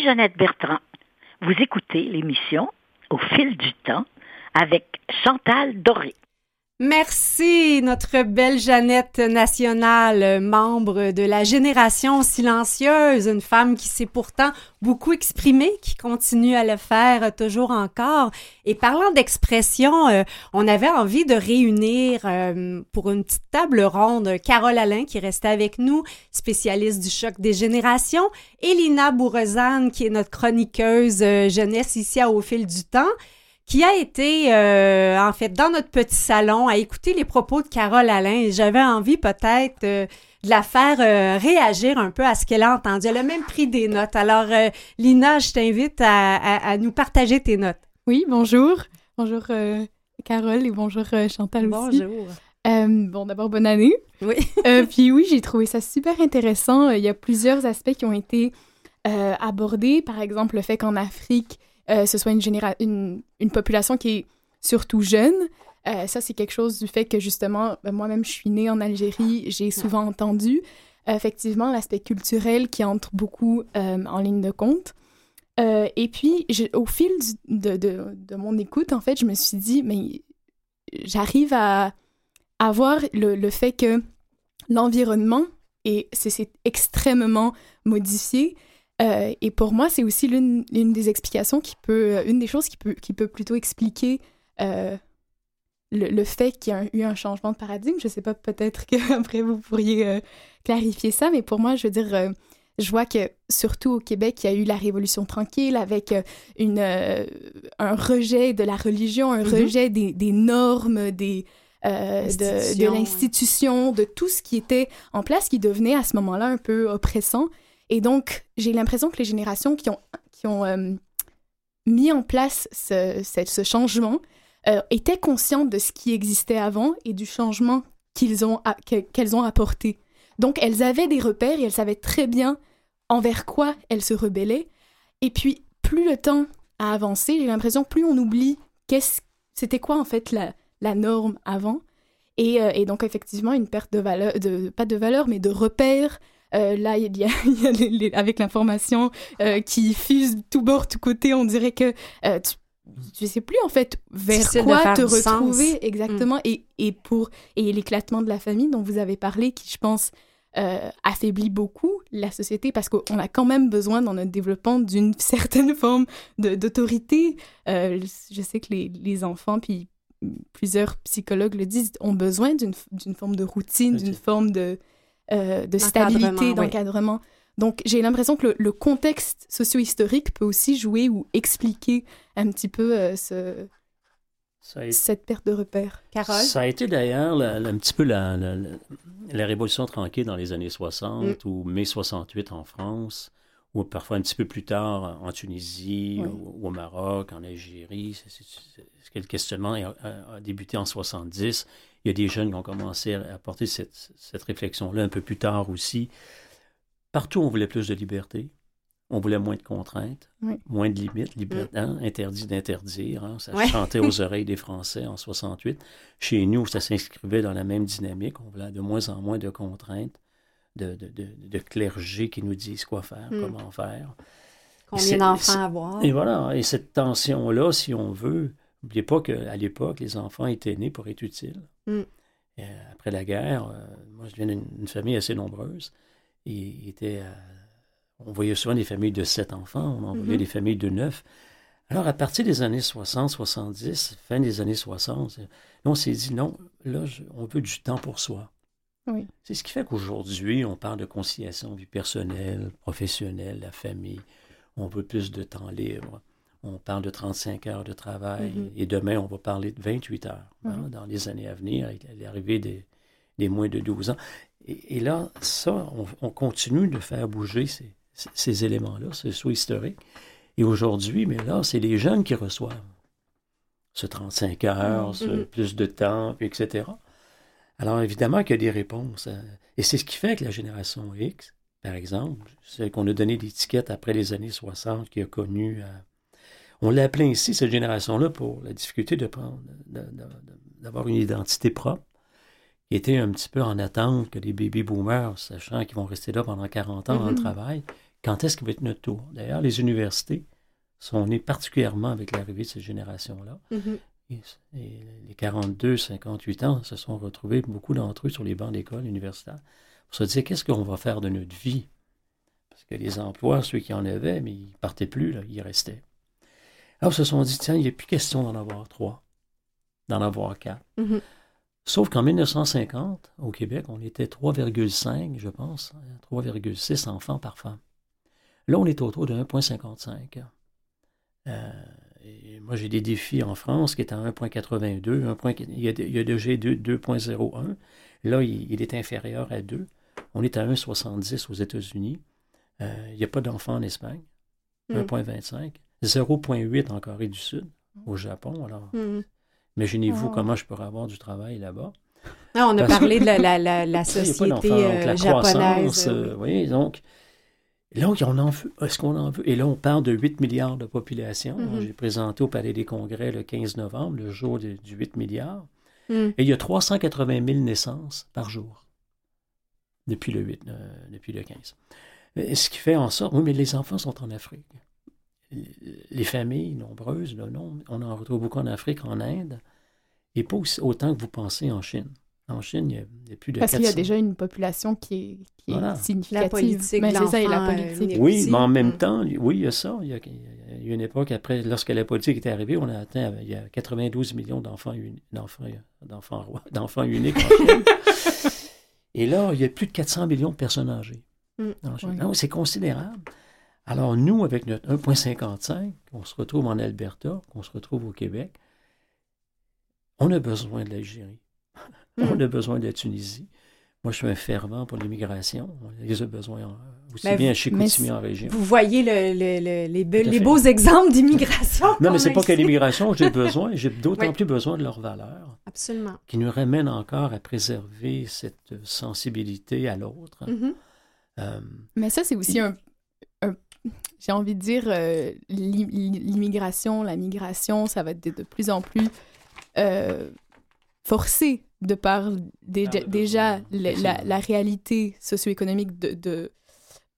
Jeannette Bertrand. Vous écoutez l'émission Au fil du temps avec Chantal Doré. Merci, notre belle Jeannette nationale, membre de la génération silencieuse, une femme qui s'est pourtant beaucoup exprimée, qui continue à le faire toujours encore. Et parlant d'expression, euh, on avait envie de réunir euh, pour une petite table ronde Carole Alain qui restait avec nous, spécialiste du choc des générations, et Lina Bourrezane qui est notre chroniqueuse euh, jeunesse ici à Au fil du temps qui a été, euh, en fait, dans notre petit salon à écouter les propos de Carole Alain et j'avais envie peut-être euh, de la faire euh, réagir un peu à ce qu'elle a entendu. Elle a même pris des notes. Alors, Lina, je t'invite à, nous partager tes notes. Oui, bonjour. Bonjour Carole et bonjour Chantal aussi. Bonjour. bon, d'abord, bonne année. Oui. puis oui, j'ai trouvé ça super intéressant. Il y a plusieurs aspects qui ont été abordés. Par exemple, le fait qu'en Afrique, euh, ce soit une, une, une, population qui est surtout jeune. Euh, ça, c'est quelque chose du fait que justement, ben, moi-même, je suis née en Algérie, j'ai souvent entendu effectivement l'aspect culturel qui entre beaucoup euh, en ligne de compte. et puis, au fil de, de, de, mon écoute, en fait, je me suis dit, mais j'arrive à, à voir le, le fait que l'environnement, et c'est extrêmement modifié, euh, et pour moi, c'est aussi l'une des explications qui peut, euh, une des choses qui peut, qui peut plutôt expliquer euh, le, le, fait qu'il y a eu un changement de paradigme. Je sais pas, peut-être qu'après vous pourriez clarifier ça, mais pour moi, je veux dire, je vois que surtout au Québec, il y a eu la Révolution tranquille avec une, un rejet de la religion, un mm-hmm. rejet des, des, normes, des, de, de l'institution, de tout ce qui était en place, qui devenait à ce moment-là un peu oppressant. Et donc, j'ai l'impression que les générations qui ont, qui ont euh, mis en place ce, ce, changement euh, étaient conscientes de ce qui existait avant et du changement qu'ils ont, qu'elles ont apporté. Donc, elles avaient des repères et elles savaient très bien envers quoi elles se rebellaient. Et puis, plus le temps a avancé, j'ai l'impression plus on oublie qu'est-ce, c'était quoi en fait la, la norme avant. Et, euh, et, donc, effectivement, une perte de valeur, de, pas de valeur, mais de repères, euh, là, il y a, avec l'information euh, qui fuse tout bord, tout côté, on dirait que euh, tu ne sais plus en fait vers quoi te retrouver exactement. Et, et, pour et l'éclatement de la famille dont vous avez parlé qui je pense affaiblit beaucoup la société parce qu'on a quand même besoin dans notre développement d'une certaine forme d'autorité. Je sais que les, les enfants puis plusieurs psychologues le disent ont besoin d'une forme de routine d'une forme de euh, de stabilité, d'encadrement Donc, j'ai l'impression que le, contexte socio-historique peut aussi jouer ou expliquer un petit peu euh, ce, cette perte de repères. Carole? Ça a été d'ailleurs un petit peu la, la, révolution tranquille dans les années 60 mm. ou mai 68 en France, ou parfois un petit peu plus tard en Tunisie ou, au Maroc, en Algérie. C'est, le questionnement a, débuté en 70. Il y a des jeunes qui ont commencé à apporter cette, cette réflexion-là un peu plus tard aussi. Partout, on voulait plus de liberté. On voulait moins de contraintes, moins de limites, liberté, mm. hein, interdit d'interdire. Hein. ça chantait aux oreilles des Français en 68. Chez nous, ça s'inscrivait dans la même dynamique. On voulait de moins en moins de contraintes, de, de, de, clergés qui nous disent quoi faire, mm. comment faire. Combien d'enfants avoir? Et voilà. Et cette tension-là, si on veut, n'oubliez pas qu'à l'époque, les enfants étaient nés pour être utiles. Mm. après la guerre, euh, moi, je viens d'une famille assez nombreuse. Il était, euh, on voyait souvent des familles de sept enfants, on en voyait mhm. des familles de neuf. Alors, à partir des années 60, 70, fin des années 60, on s'est dit non, là, on veut du temps pour soi. Oui. C'est ce qui fait qu'aujourd'hui, on parle de conciliation vie personnelle, professionnelle, la famille. On veut plus de temps libre. On parle de 35 heures de travail. Mhm. Et demain, on va parler de 28 heures hein, dans les années à venir, avec l'arrivée des, des moins de 12 ans. Et, là, ça, on, continue de faire bouger ces, ces éléments-là, ce soit historique. Et aujourd'hui, mais là, c'est les jeunes qui reçoivent ce 35 heures, ce mm-hmm. plus de temps, etc. Alors, évidemment qu'il y a des réponses. Hein. Et c'est ce qui fait que la génération X, par exemple, celle qu'on a donné l'étiquette après les années 60, qui a connu. Euh, on l'a appelé ainsi, cette génération-là, pour la difficulté de prendre, d'avoir une identité propre était un petit peu en attente que les baby boomers, sachant qu'ils vont rester là pendant 40 ans dans le travail, quand est-ce qu'il va être notre tour? D'ailleurs, les universités sont nées particulièrement avec l'arrivée de cette génération-là. Mm-hmm. et, les 42, 58 ans se sont retrouvés, beaucoup d'entre eux, sur les bancs d'école universitaire, pour se dire qu'est-ce qu'on va faire de notre vie? Parce que les emplois, ceux qui en avaient, mais ils ne partaient plus, là, ils restaient. Alors, ils se sont dit, tiens, il n'y a plus question d'en avoir trois, d'en avoir quatre. Mm-hmm. Sauf qu'en 1950, au Québec, on était 3,5, je pense, 3,6 enfants par femme. Là, on est autour de 1,55. Euh, moi, j'ai des défis en France qui est à 1,82. Il, y a, il y a déjà 2,01. Là, il, est inférieur à 2. On est à 1,70 aux États-Unis. Euh, il n'y a pas d'enfants en Espagne. 1,25. Hmm. 0,8 en Corée du Sud, au Japon. Alors, hmm. Imaginez-vous oh. comment je pourrais avoir du travail là-bas. Ah, on a parlé de la, la, la, société euh, japonaise. Euh, oui, donc, là, on en veut. Est-ce qu'on en veut? Et là, on parle de 8 milliards de population. J'ai présenté au Palais des Congrès le 15 novembre, le jour du 8 milliards. Mm. Et il y a 380 000 naissances par jour depuis le, 8, euh, depuis le 15. Ce qui fait en sorte, oui, mais les enfants sont en Afrique les familles nombreuses, là, non, on en retrouve beaucoup en Afrique, en Inde, et pas autant que vous pensez en Chine. En Chine, il y a, plus de Parce qu'il y a déjà une population qui est, significative. La politique mais c'est ça, et la politique. Oui, mais en même mm. temps, oui, il y a ça. Il y a, une époque, après, lorsque la politique était arrivée, on a atteint il y a 92 millions d'enfants d'enfants, d'enfants, uniques en Chine. et là, il y a plus de 400 millions de personnes âgées. Mm. C'est considérable. Alors, nous, avec notre 1,55, on se retrouve en Alberta, qu'on se retrouve au Québec, on a besoin de l'Algérie. on a besoin de la Tunisie. Moi, je suis un fervent pour l'immigration. On les a besoin aussi bien à Chicoutimi en région. Vous voyez les, beaux exemples d'immigration. non, mais c'est pas que l'immigration, j'ai besoin, j'ai d'autant plus besoin de leur valeur. Absolument. Qui nous ramène encore à préserver cette sensibilité à l'autre. Mm-hmm. Euh, mais ça, c'est aussi un, j'ai envie de dire, euh, l'immigration, la migration, ça va être de, plus en plus euh, forcé de par déjà la, réalité socio-économique de,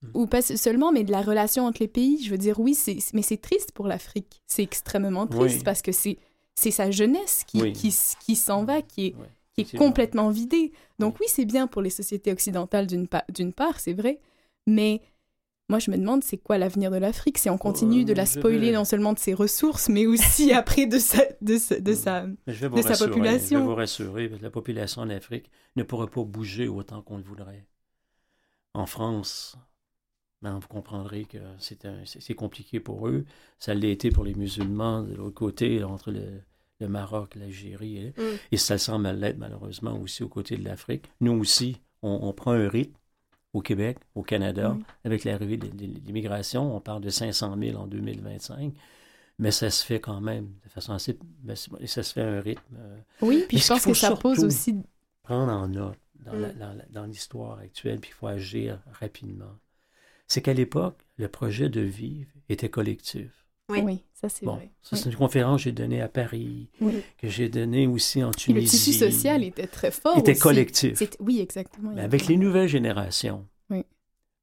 hmm. ou pas seulement, mais de la relation entre les pays. Je veux dire, oui, mais c'est triste pour l'Afrique. C'est extrêmement triste parce que c'est sa jeunesse qui, qui, qui s'en va, qui est, qui est complètement vidée. Donc oui, c'est bien pour les sociétés occidentales d'une part, c'est vrai, mais moi, je me demande, c'est quoi l'avenir de l'Afrique si on continue de la euh, spoiler non seulement de ses ressources, mais aussi après de sa, de sa, de sa, de sa population. Je vais vous rassurer, la population en Afrique ne pourrait pas bouger autant qu'on le voudrait. En France, vous comprendrez que c'est compliqué pour eux. Ça l'a été pour les musulmans de l'autre côté, entre le, Maroc, l'Algérie. Et, mm. et, ça semble l'être malheureusement aussi aux côtés de l'Afrique. Nous aussi, on, prend un rythme au Québec, au Canada, avec l'arrivée de, l'immigration. On parle de 500 000 en 2025 mais ça se fait quand même de façon assez. Ben, ça se fait à un rythme. Euh, oui, puis je pense que ça pose aussi. Prendre en note dans mm. l'histoire actuelle, puis il faut agir rapidement c'est qu'à l'époque, le projet de vivre était collectif. Oui, ça c'est vrai. Ça, c'est une conférence que j'ai donnée à Paris, que j'ai donnée aussi en Tunisie. le tissu social était très fort. Il était collectif. Oui, exactement. Mais avec les nouvelles générations,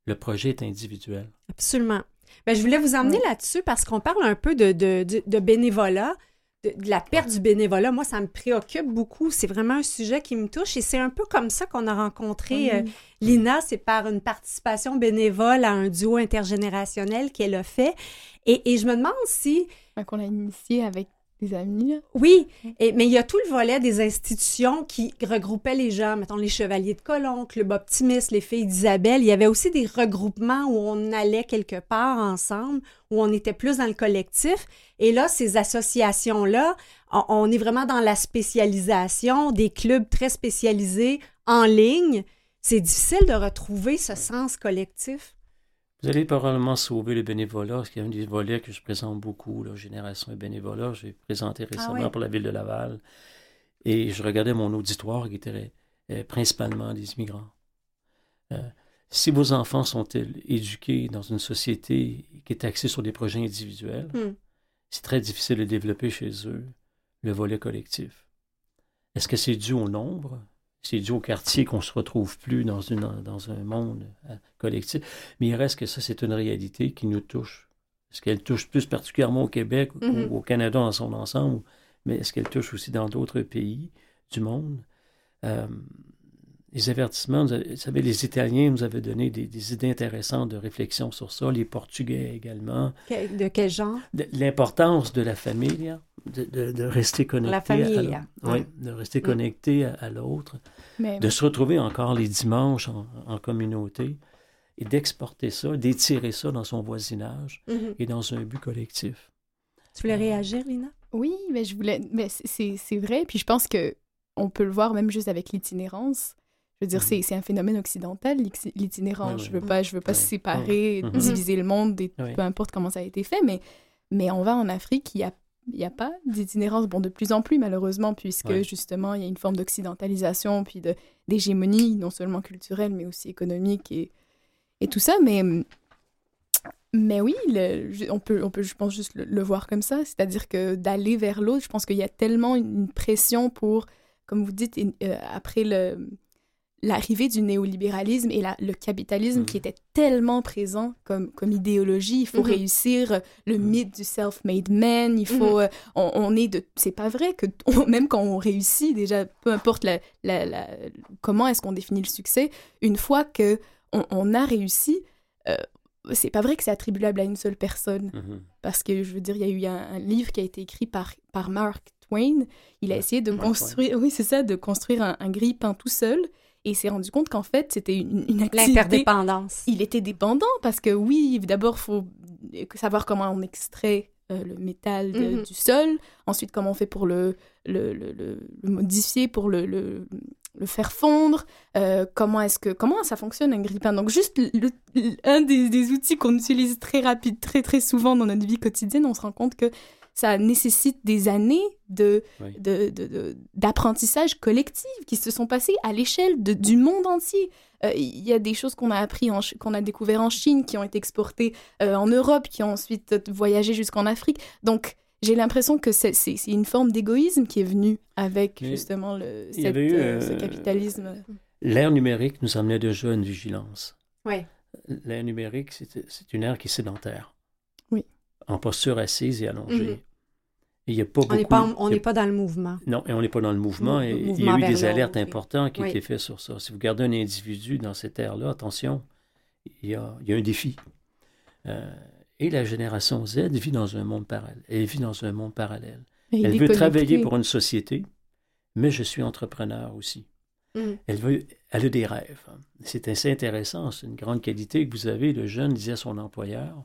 le projet est individuel. Absolument. Ben, je voulais vous emmener là-dessus parce qu'on parle un peu de, de, de bénévolat de, la perte du bénévolat, moi, ça me préoccupe beaucoup. C'est vraiment un sujet qui me touche et c'est un peu comme ça qu'on a rencontré euh, Lina. C'est par une participation bénévole à un duo intergénérationnel qu'elle a fait. Et, et je me demande si... Qu'on a initié avec amis. Oui, mais il y a tout le volet des institutions qui regroupaient les gens, mettons les Chevaliers de Colomb, Club Optimiste, les Filles d'Isabelle. Il y avait aussi des regroupements où on allait quelque part ensemble, où on était plus dans le collectif. Et là, ces associations-là, on est vraiment dans la spécialisation, des clubs très spécialisés en ligne. C'est difficile de retrouver ce sens collectif. Vous allez probablement sauver le bénévolat, parce qu'il y a un des volets que je présente beaucoup, la Génération et bénévolat. J'ai présenté ah récemment pour la ville de Laval. Et je regardais mon auditoire qui était euh, principalement des immigrants. Euh, si vos enfants sont éduqués dans une société qui est axée sur des projets individuels, hmm. c'est très difficile de développer chez eux le volet collectif. Est-ce que c'est dû au nombre? C'est dû au quartier qu'on ne se retrouve plus dans, une, dans un monde euh, collectif. Mais il reste que ça, c'est une réalité qui nous touche. Est-ce qu'elle touche plus particulièrement au Québec ou mm-hmm. au Canada en son ensemble, mais est-ce qu'elle touche aussi dans d'autres pays du monde? Euh, les avertissements, vous savez, les Italiens nous avaient donné des, idées intéressantes de réflexion sur ça, les Portugais également. De quel genre? L'importance de la famille, de, rester connecté. La famille. À oui, de rester mm. connecté à, l'autre, de se retrouver encore les dimanches en, communauté et d'exporter ça, d'étirer ça dans son voisinage mm-hmm. et dans un but collectif. Tu voulais réagir, Lina? Oui, mais je voulais. Mais c'est vrai, puis je pense que on peut le voir même juste avec l'itinérance. Je veux dire, mm-hmm. c'est un phénomène occidental, l'itinérance. Je veux pas, je veux pas séparer, mm-hmm. diviser le monde, peu importe comment ça a été fait, mais, mais on va en Afrique, il y a il n'y a pas d'itinérance, bon, de plus en plus malheureusement, puisque justement, il y a une forme d'occidentalisation, puis d'hégémonie, non seulement culturelle, mais aussi économique et, et tout ça. Mais, mais oui, on, peut, on peut, je pense, juste le, voir comme ça, c'est-à-dire que d'aller vers l'autre, je pense qu'il y a tellement une pression pour, comme vous dites, euh, après le, l'arrivée du néolibéralisme et le capitalisme qui mhm. était tellement présent comme, comme idéologie. Il faut mhm. réussir le mhm. mythe du self-made man. Il faut, euh, on, est de, c'est pas vrai que même quand on réussit déjà, peu importe la, la, comment est-ce qu'on définit le succès, une fois que on, a réussi, euh, c'est pas vrai que c'est attribuable à une seule personne. Parce que je veux dire, il y a eu un, livre qui a été écrit par, par Mark Twain. Il a essayé de construire, oui, c'est ça, de construire un, un grille-pain tout seul et s'est rendu compte qu'en fait, c'était une, une activité... L'interdépendance. Il était dépendant parce que oui, d'abord, il faut savoir comment on extrait euh, le métal mhm. du sol, ensuite comment on fait pour le, le, le, le modifier, pour le, le, faire fondre, euh, comment est-ce que comment ça fonctionne un grille-pain? Donc juste un des, des outils qu'on utilise très rapide, très très souvent dans notre vie quotidienne, on se rend compte que ça nécessite des années de, d'apprentissage collectif qui se sont passées à l'échelle du monde entier. Euh, il y a des choses qu'on a appris, qu'on a découvert en Chine, qui ont été exportées euh, en Europe, qui ont ensuite voyagé jusqu'en Afrique. Donc, j'ai l'impression que c'est, une forme d'égoïsme qui est venue avec justement le, cette, euh, ce capitalisme. L'ère numérique nous amenait déjà à une vigilance. Oui. L'ère numérique, c'est une ère qui est sédentaire en posture assise et allongée. Mhm. il y a pas on n'est pas, dans le mouvement. Non, et on n'est pas dans le mouvement. et il y a eu des alertes importantes qui ont été faites sur ça. Si vous gardez un individu dans cette ère-là, attention, il y a, il y a un défi. Euh, et la génération Z vit dans un monde parallèle. Elle vit dans un monde parallèle. Elle veut travailler pour une société, mais je suis entrepreneur aussi. Mm. Elle, veut, elle a des rêves. C'est assez intéressant. C'est une grande qualité que vous avez. Le jeune disait à son employeur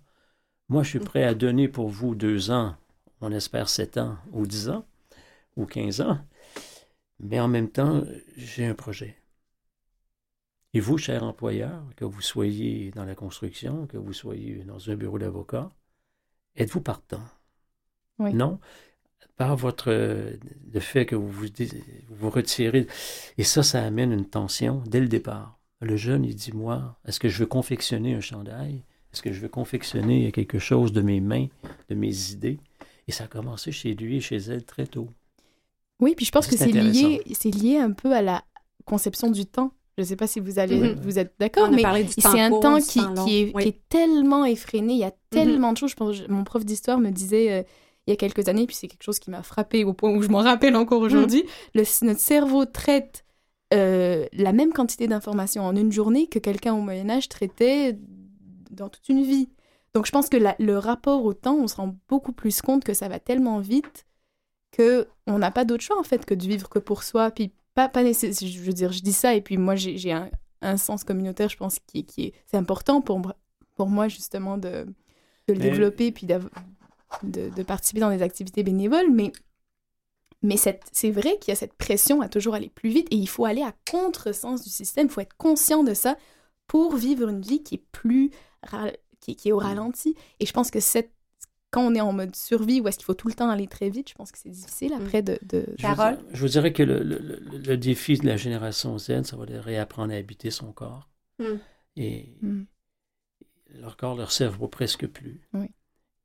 Moi, je suis prêt à donner pour vous deux ans, on espère sept ans ou dix ans ou quinze ans, mais en même temps, j'ai un projet. Et vous, cher employeur, que vous soyez dans la construction, que vous soyez dans un bureau d'avocat, êtes-vous partant? Oui. Non? Par votre le fait que vous vous, vous retirez. Et ça, ça amène une tension dès le départ. Le jeune, il dit, moi, est-ce que je veux confectionner un chandail? Est-ce que je veux confectionner quelque chose de mes mains, de mes idées? Et ça a commencé chez lui et chez elle très tôt. Oui, puis je pense que c'est lié, c'est lié un peu à la conception du temps. Je ne sais pas si vous, allez, mm-hmm. vous êtes d'accord, mais c'est un temps qui, qui, est, qui, est, tellement effréné. Il y a mm-hmm. tellement de choses. Je pense, mon prof d'histoire me disait euh, il y a quelques années, puis c'est quelque chose qui m'a frappé au point où je m'en rappelle encore aujourd'hui. Mm. Notre cerveau traite euh, la même quantité d'informations en une journée que quelqu'un au Moyen Âge traitait dans toute une vie. Donc je pense que le rapport au temps, on se rend beaucoup plus compte que ça va tellement vite que on n'a pas d'autre choix en fait que de vivre que pour soi. Puis pas, pas nécessairement, je veux dire, je dis ça et puis moi j'ai un, un, sens communautaire, je pense, qui, qui est, c'est important pour, pour moi justement de, de le développer puis de, de, participer dans des activités bénévoles, mais, mais c'est vrai qu'il y a cette pression à toujours aller plus vite et il faut aller à contre-sens du système, il faut être conscient de ça pour vivre une vie qui est plus qui, qui est au ralenti. Et je pense que cette quand on est en mode survie ou est-ce qu'il faut tout le temps aller très vite, je pense que c'est difficile mm. après de... de... Je, Vous, je vous dirais que le, le, défi de la génération Z, ça va de réapprendre à habiter son corps. Mm. Et mm. leur corps leur servent presque plus.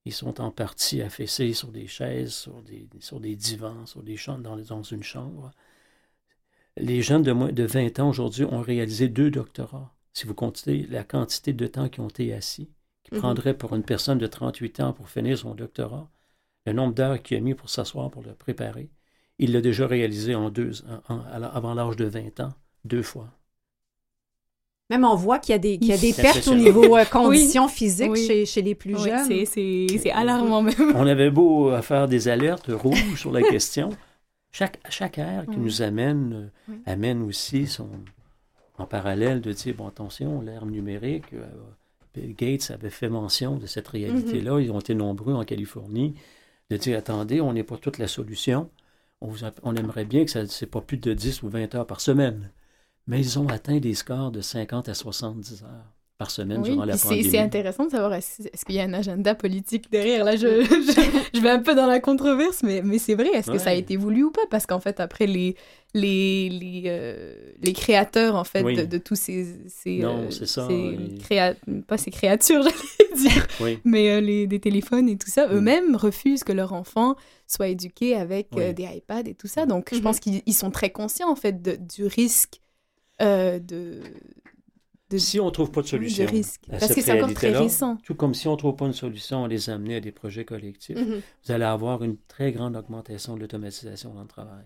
Ils sont en partie affaissés sur des chaises, sur des, sur des divans, sur des chambres, dans, dans une chambre. Les jeunes de moins de 20 ans aujourd'hui ont réalisé deux doctorats. Si vous comptez la quantité de temps qu'ils ont été assis, qui mhm. prendrait pour une personne de 38 ans pour finir son doctorat, le nombre d'heures qu'il a mis pour s'asseoir pour le préparer, il l'a déjà réalisé en deux, avant l'âge de 20 ans, deux fois. Même on voit qu'il y a des, y a des pertes au niveau euh, conditions physiques Chez, chez, les plus jeunes. C'est alarmant même. On avait beau euh, faire des alertes rouges sur la question. Chaque, chaque ère qui nous amène, euh, amène aussi son, en parallèle de dire, bon, attention, l'ère numérique, Bill Gates avait fait mention de cette réalité-là. Ils ont été nombreux en Californie de dire attendez, on n'est pas toute la solution. On, aimerait bien que ce n'est pas plus de 10 ou 20 heures par semaine. Mais ils ont atteint des scores de 50 à 70 heures par semaine durant la pandémie. C'est intéressant de savoir est-ce qu'il y a un agenda politique derrière. Là, je, je, vais un peu dans la controverse, mais, mais c'est vrai. Est-ce que ça a été voulu ou pas? Parce qu'en fait, après, les, les, les, euh, les créateurs, en fait, de, tous ces... ces non, euh, c'est ça. Pas ces créatures, j'allais dire, mais euh, les, des téléphones et tout ça, mm. eux-mêmes refusent que leur enfant soit éduqué avec des iPads et tout ça. Donc, je mm-hmm. pense qu'ils sont très conscients, en fait, de, du risque de si on ne trouve pas de solution. Parce que c'est encore très récent. Tout comme si on ne trouve pas de solution à les amener à des projets collectifs, mhm. vous allez avoir une très grande augmentation de l'automatisation dans le travail.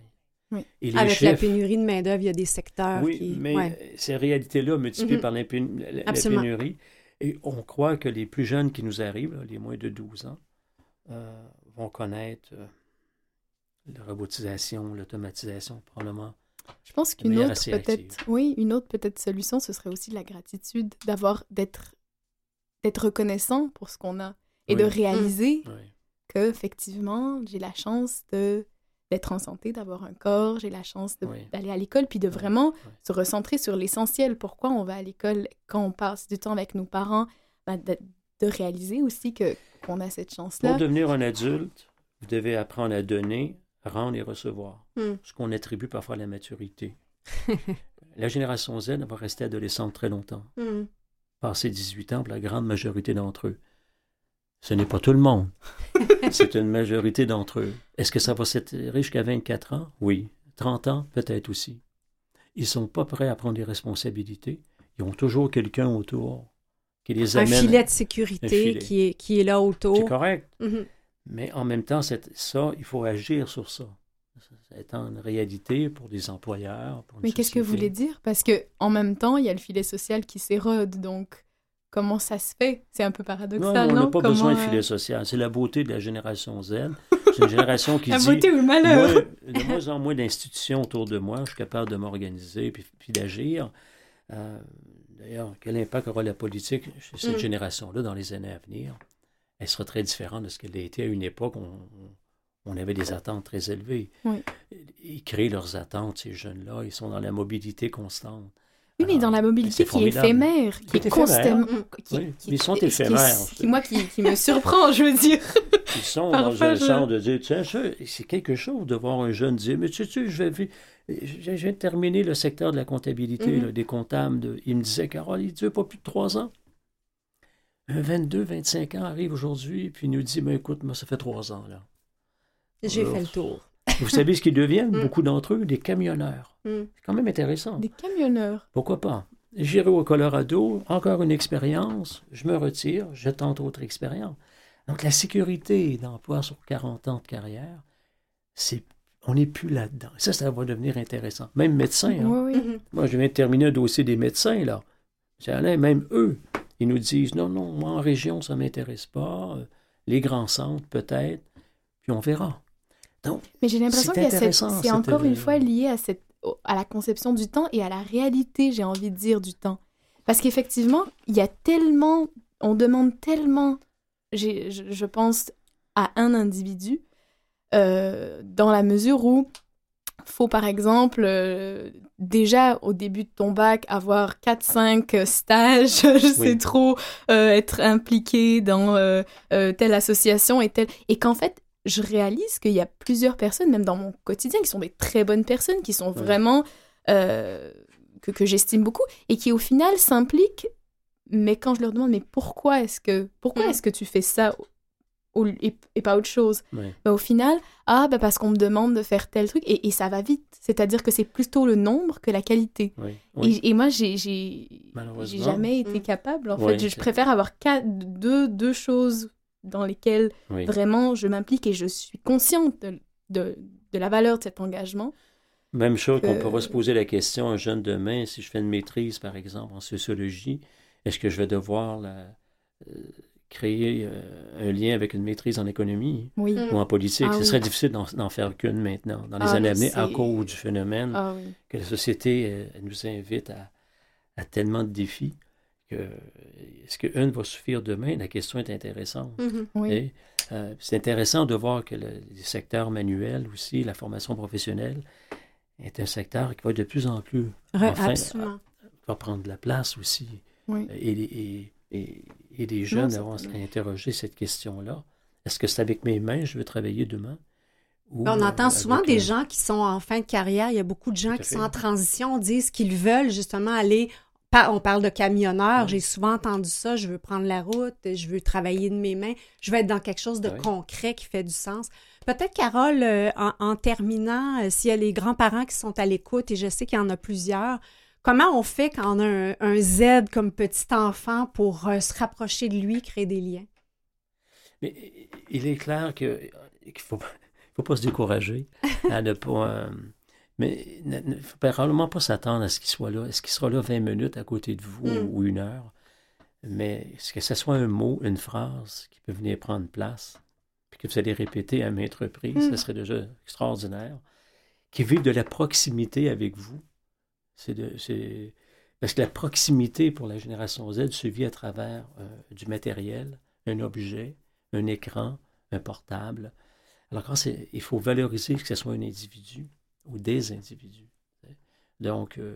Oui. Avec la pénurie de main-d'œuvre, il y a des secteurs oui, qui. mais ces réalités-là, multipliées mhm. par la, pénurie, et on croit que les plus jeunes qui nous arrivent, les moins de 12 ans, euh, vont connaître euh, la robotisation, l'automatisation, probablement je pense qu'une autre peut-être, oui, une autre peut-être solution, ce serait aussi la gratitude, d'avoir, d'être, d'être reconnaissant pour ce qu'on a et de réaliser qu'effectivement, que effectivement, j'ai la chance de d'être en santé, d'avoir un corps, j'ai la chance d'aller à l'école, puis de vraiment se recentrer sur l'essentiel. Pourquoi on va à l'école quand on passe du temps avec nos parents, ben, de, de, réaliser aussi que qu'on a cette chance-là. Pour devenir un adulte, vous devez apprendre à donner, rendre et recevoir, hmm. ce qu'on attribue parfois à la maturité. la génération Z va rester adolescente très longtemps. Mm. Passer 18 ans pour la grande majorité d'entre eux. Ce n'est pas tout le monde. C'est une majorité d'entre eux. Est-ce que ça va s'étirer jusqu'à 24 ans? Oui. 30 ans? Peut-être aussi. Ils ne sont pas prêts à prendre des responsabilités. Ils ont toujours quelqu'un autour qui les amène. Un filet de sécurité Qui, est, qui est là autour. C'est correct. Mm-hmm. Mais en même temps, ça, il faut agir sur ça. Ça étant une réalité pour des employeurs. Mais qu'est-ce que vous voulez dire? Parce que en même temps, il y a le filet social qui s'érode. Donc, comment ça se fait? C'est un peu paradoxal, non? Non, on n'a pas Comment, besoin de euh, filet social. C'est la beauté de la génération Z. C'est une génération qui La dit... beauté ou le malheur. Moi, de moins en moins d'institutions autour de moi, je suis capable de m'organiser puis, puis d'agir. Euh, D'ailleurs, quel impact aura la politique chez cette Mm. génération-là dans les années à venir? Elle sera très différente de ce qu'elle a été à une époque où on, on avait des attentes très élevées. Oui. Ils créent leurs attentes, ces jeunes-là. Ils sont dans la mobilité constante. Oui, mais dans la mobilité qui est éphémère, qui est constamment... Mm. qui- Oui, qui- ils sont éphémères. Qui, moi, qui, qui me surprend, je veux dire. Ils sont Parfois, dans un je- genre de dire, tiens, c'est quelque chose de voir un jeune dire, mais tu sais, je vais, je viens de terminer le secteur de la comptabilité, Mhm. là, des comptables. de- il me disait, Carole, il dure pas plus de trois ans. Un 22, 25 ans arrive aujourd'hui, puis il nous dit, ben écoute, moi, ça fait trois ans, là. J'ai fait le tour. Vous savez ce qu'ils deviennent, Mm. beaucoup d'entre eux, des camionneurs. Mm. C'est quand même intéressant. Des camionneurs. Pourquoi pas? J'irai au Colorado, encore une expérience, je me retire, je tente autre expérience. Donc la sécurité d'emploi sur 40 ans de carrière, c'est on n'est plus là-dedans. Ça, ça va devenir intéressant. Même médecin, hein. Oui, oui. Moi je viens de terminer un dossier des médecins, là. Alain, même eux, ils nous disent, non, non, moi en région, ça ne m'intéresse pas, Euh, les grands centres peut-être, puis on verra. Donc, Mais j'ai l'impression C'est qu'il y a cette... intéressant, C'est encore une fois lié à, cette... à la conception du temps et à la réalité, j'ai envie de dire, du temps. Parce qu'effectivement, il y a tellement... On demande tellement, je, je pense, à un individu, euh, dans la mesure où faut, par exemple, euh, déjà au début de ton bac, avoir 4-5 stages, je sais Oui. trop, euh, être impliqué dans euh, euh, telle association et telle... Et qu'en fait, je réalise qu'il y a plusieurs personnes, même dans mon quotidien, qui sont des très bonnes personnes, qui sont Oui. vraiment... euh, que, que j'estime beaucoup, et qui au final s'impliquent, mais quand je leur demande, mais pourquoi est-ce que, pourquoi Mm. est-ce que tu fais ça et, et pas autre chose ouais. bah, au final, ah, bah parce qu'on me demande de faire tel truc, et, et ça va vite. C'est-à-dire que c'est plutôt le nombre que la qualité. oui, oui. Et, et moi, j'ai, jamais été Mm. capable. En Oui, fait, je, préfère avoir quatre, deux, deux choses dans lesquelles oui. vraiment je m'implique et je suis consciente de, de, de la valeur de cet engagement. Même chose qu'on que- pourra se poser la question, un jeune demain, si je fais une maîtrise, par exemple, en sociologie, est-ce que je vais devoir la- euh, créer euh, un lien avec une maîtrise en économie Oui. Mm. ou en politique? Ah Ce oui. serait difficile d'en, faire qu'une maintenant, dans les Ah, années à venir, à cause du phénomène Ah oui. que la société euh, nous invite à, à tellement de défis que est-ce qu'une va suffire demain? La question est intéressante. Mhm. Oui. Et, euh, c'est intéressant de voir que le, les secteurs manuels aussi, la formation professionnelle, est un secteur qui va de plus en plus Re- Enfin, Absolument. va prendre de la place aussi. Oui. Et, et, et, et les jeunes c'est- vont interroger cette question-là. Est-ce que c'est avec mes mains je veux travailler demain? Ou, On entend euh, souvent avec, des gens qui sont en fin de carrière. Il y a beaucoup de gens à qui fait. sont en transition, disent qu'ils veulent justement aller. On parle de camionneurs. Oui. J'ai souvent entendu ça. Je veux prendre la route. Je veux travailler de mes mains. Je veux être dans quelque chose de Oui. concret qui fait du sens. Peut-être, Carole, euh, en, en terminant, euh, s'il y a les grands-parents qui sont à l'écoute, et je sais qu'il y en a plusieurs, comment on fait quand on a un, un Z comme petit enfant pour euh, se rapprocher de lui, créer des liens? Mais il est clair que- qu'il ne faut, faut pas se décourager à ne pas. euh, mais il ne faut probablement pas s'attendre à ce qu'il soit là. Est-ce qu'il sera là 20 minutes à côté de vous Mm. ou une heure? Mais est-ce que ce soit un mot, une phrase qui peut venir prendre place, puis que vous allez répéter à maintes reprises, Mm. ce serait déjà extraordinaire. Qui vive de la proximité avec vous? C'est de, c'est... Parce que la proximité pour la génération Z se vit à travers euh, du matériel, un objet, un écran, un portable. Alors, quand c'est, il faut valoriser que ce soit un individu ou des individus. Donc, euh,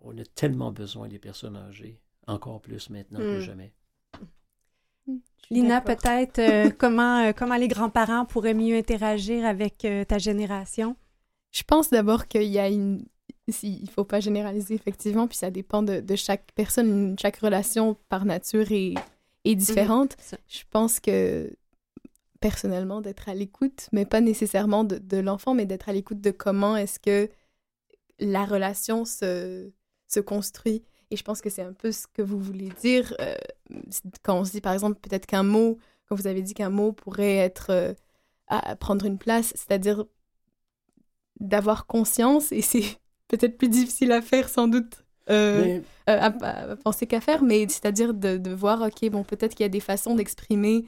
on a tellement besoin des personnes âgées, encore plus maintenant que Mm. jamais. Suis Lina, d'accord. peut-être euh, comment, euh, comment les grands-parents pourraient mieux interagir avec euh, ta génération? Je pense d'abord qu'il y a une. Si- Il faut pas généraliser, effectivement, puis ça dépend de, de chaque personne. Chaque relation, par nature, est, est différente. Ça. Je pense que, personnellement, d'être à l'écoute, mais pas nécessairement de, de l'enfant, mais d'être à l'écoute de comment est-ce que la relation se, se construit. Et je pense que c'est un peu ce que vous voulez dire euh, quand on se dit, par exemple, peut-être qu'un mot, quand vous avez dit qu'un mot pourrait être euh, à prendre une place, c'est-à-dire d'avoir conscience, et c'est peut-être plus difficile à faire sans doute euh, à, penser qu'à faire, mais c'est-à-dire de, de, voir, OK, bon, peut-être qu'il y a des façons d'exprimer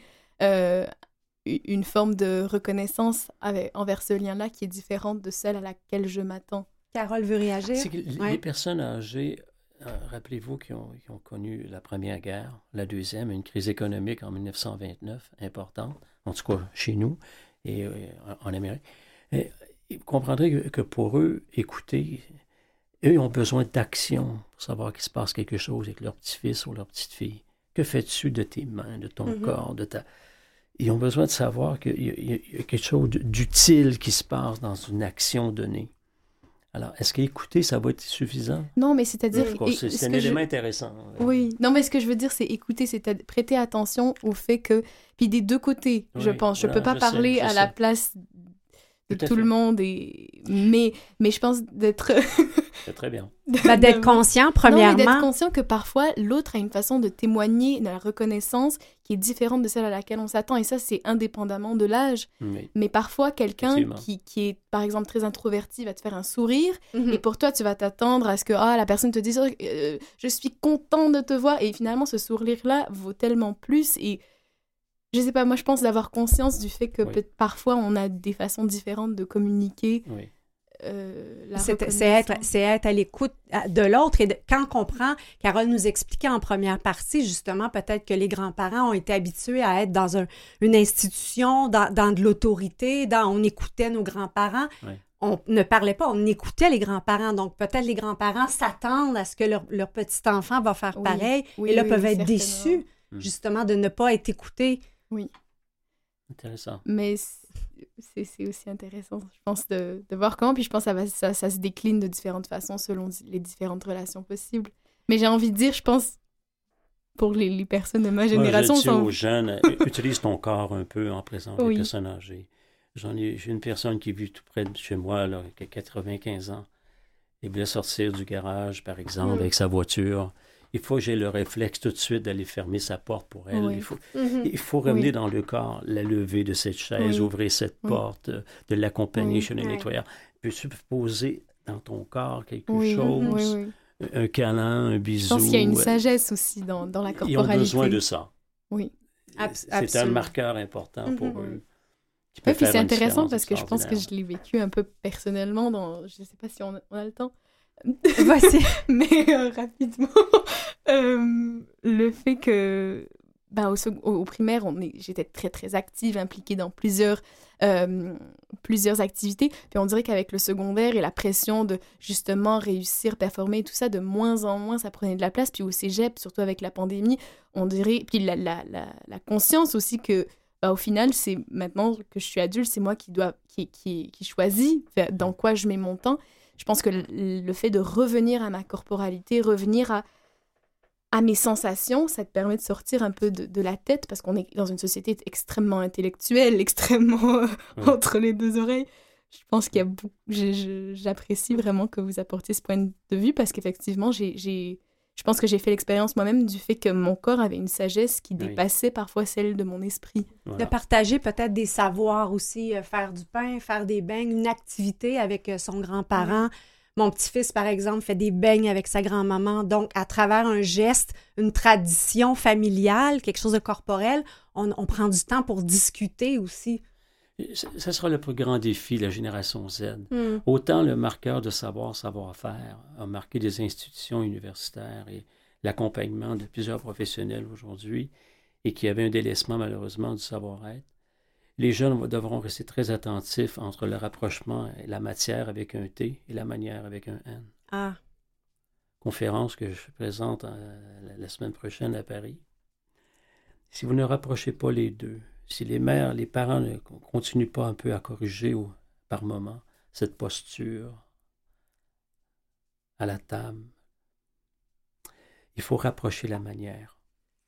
une forme de reconnaissance envers ce lien-là qui est différente de celle à laquelle je m'attends. Carole veut réagir. Les personnes âgées, euh, rappelez-vous, qui ont, ont, connu la Première Guerre, la Deuxième, une crise économique en 1929 importante, en tout cas chez nous et euh, en Amérique. Et, vous comprendrez que, pour eux, écouter, eux ont besoin d'action pour savoir qu'il se passe quelque chose avec leur petit-fils ou leur petite-fille. Que fais-tu de tes mains, de ton mm-hmm. corps, de ta ils ont besoin de savoir qu'il y, a quelque chose d'utile qui se passe dans une action donnée. Alors, est-ce qu'écouter, ça va être suffisant? Non, mais c'est-à-dire... C'est un élément intéressant. Oui, non, mais ce que je veux dire, c'est écouter, c'est prêter attention au fait que... Puis des deux côtés, je pense. Je ne peux pas parler à la place de tout, le monde, et... mais, mais je pense d'être... C'est très bien. Bah, d'être conscient, premièrement. D'être conscient que parfois, l'autre a une façon de témoigner de la reconnaissance qui est différente de celle à laquelle on s'attend. Et ça, c'est indépendamment de l'âge. Mais parfois, quelqu'un qui, qui, est, par exemple, très introverti va te faire un sourire. Mhm. Et pour toi, tu vas t'attendre à ce que ah, la personne te dise euh, Je suis content de te voir. Et finalement, ce sourire-là vaut tellement plus. Et je sais pas, moi, je pense d'avoir conscience du fait que parfois, on a des façons différentes de communiquer. Oui euh, c'est être, être, à l'écoute de l'autre. Et quand on comprend, Carole nous expliquait en première partie, justement, peut-être que les grands-parents ont été habitués à être dans un, une institution, dans, dans de l'autorité, dans on écoutait nos grands-parents. On ne parlait pas, on écoutait les grands-parents. Donc, peut-être les grands-parents s'attendent à ce que leur, leur petit enfant va faire pareil. et là, peuvent être déçus, mmh. justement, de ne pas être écoutés. Oui. Intéressant. Mais c'est aussi intéressant, je pense, de, de, voir comment. Puis je pense que ça, ça, se décline de différentes façons selon les différentes relations possibles. Mais j'ai envie de dire, je pense, pour les, les personnes de ma génération. Moi, je dis aux jeunes, utilise ton corps un peu en présence des personnes âgées. J'en ai, j'ai une personne qui vit tout près de chez moi, là, qui a 95 ans. Il voulait sortir du garage, par exemple, avec sa voiture il faut que j'ai le réflexe tout de suite d'aller fermer sa porte pour elle. Il, faut, il faut ramener dans le corps la levée de cette chaise, ouvrir cette porte, de l'accompagner chez le nettoyeur. Peux-tu poser dans ton corps quelque chose, un câlin, un bisou? Je pense qu'il y a une euh, sagesse aussi dans, dans la corporalité. Ils ont besoin de ça. Oui. C'est un marqueur important pour mhm. eux. Oui, puis c'est intéressant parce que je pense que je l'ai vécu un peu personnellement dans, je ne sais pas si on a le temps, Voici. Mais euh, rapidement, euh, le fait que bah, au, au, primaire, j'étais très très active, impliquée dans plusieurs, euh, plusieurs activités. Puis on dirait qu'avec le secondaire et la pression de justement réussir, performer, tout ça, de moins en moins, ça prenait de la place. Puis au cégep, surtout avec la pandémie, on dirait. Puis la, la, la, la conscience aussi que. Bah, au final, c'est maintenant que je suis adulte, c'est moi qui dois qui, qui, qui choisis dans quoi je mets mon temps je pense que le, fait de revenir à ma corporalité, revenir à, à mes sensations, ça te permet de sortir un peu de, la tête parce qu'on est dans une société extrêmement intellectuelle, extrêmement euh, entre les deux oreilles. Je pense qu'il y a J'apprécie vraiment que vous apportiez ce point de vue parce qu'effectivement, j'ai je pense que j'ai fait l'expérience moi-même du fait que mon corps avait une sagesse qui dépassait parfois celle de mon esprit. De partager peut-être des savoirs aussi, euh, faire du pain, faire des beignes, une activité avec euh, son grand-parent. Mon petit-fils, par exemple, fait des beignes avec sa grand-maman. Donc, à travers un geste, une tradition familiale, quelque chose de corporel, on, on prend du temps pour discuter aussi. Ce sera le plus grand défi de la génération Z. Hmm. Autant le marqueur de savoir, savoir-faire a marqué des institutions universitaires et l'accompagnement de plusieurs professionnels aujourd'hui et qui avait un délaissement malheureusement du savoir-être. Les jeunes devront rester très attentifs entre le rapprochement et la matière avec un T et la manière avec un N. Ah. Conférence que je présente euh, la semaine prochaine à Paris. Si vous ne rapprochez pas les deux, si les mères, les parents ne continuent pas un peu à corriger par moment cette posture à la table, il faut rapprocher la manière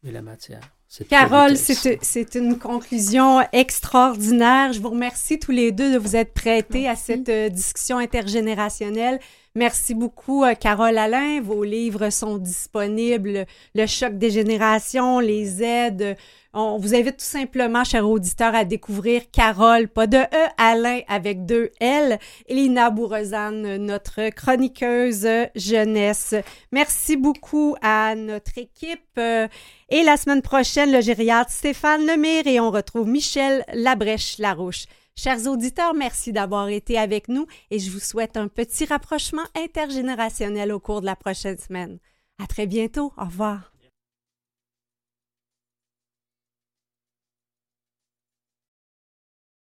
et la matière. Carole, c'est une conclusion extraordinaire. Je vous remercie tous les deux de vous être prêtés à cette euh, discussion intergénérationnelle. Merci beaucoup, euh, Carole Alain. Vos livres sont disponibles. Le choc des générations, les aides. On vous invite tout simplement, chers auditeurs, à découvrir Carole, pas de E, Alain avec deux L, et Lina notre chroniqueuse jeunesse. Merci beaucoup à notre équipe. Euh, et la semaine le Stéphane Lemire et on retrouve Michel Labrèche-Larouche. Chers auditeurs, merci d'avoir été avec nous et je vous souhaite un petit rapprochement intergénérationnel au cours de la prochaine semaine. À très bientôt. Au revoir.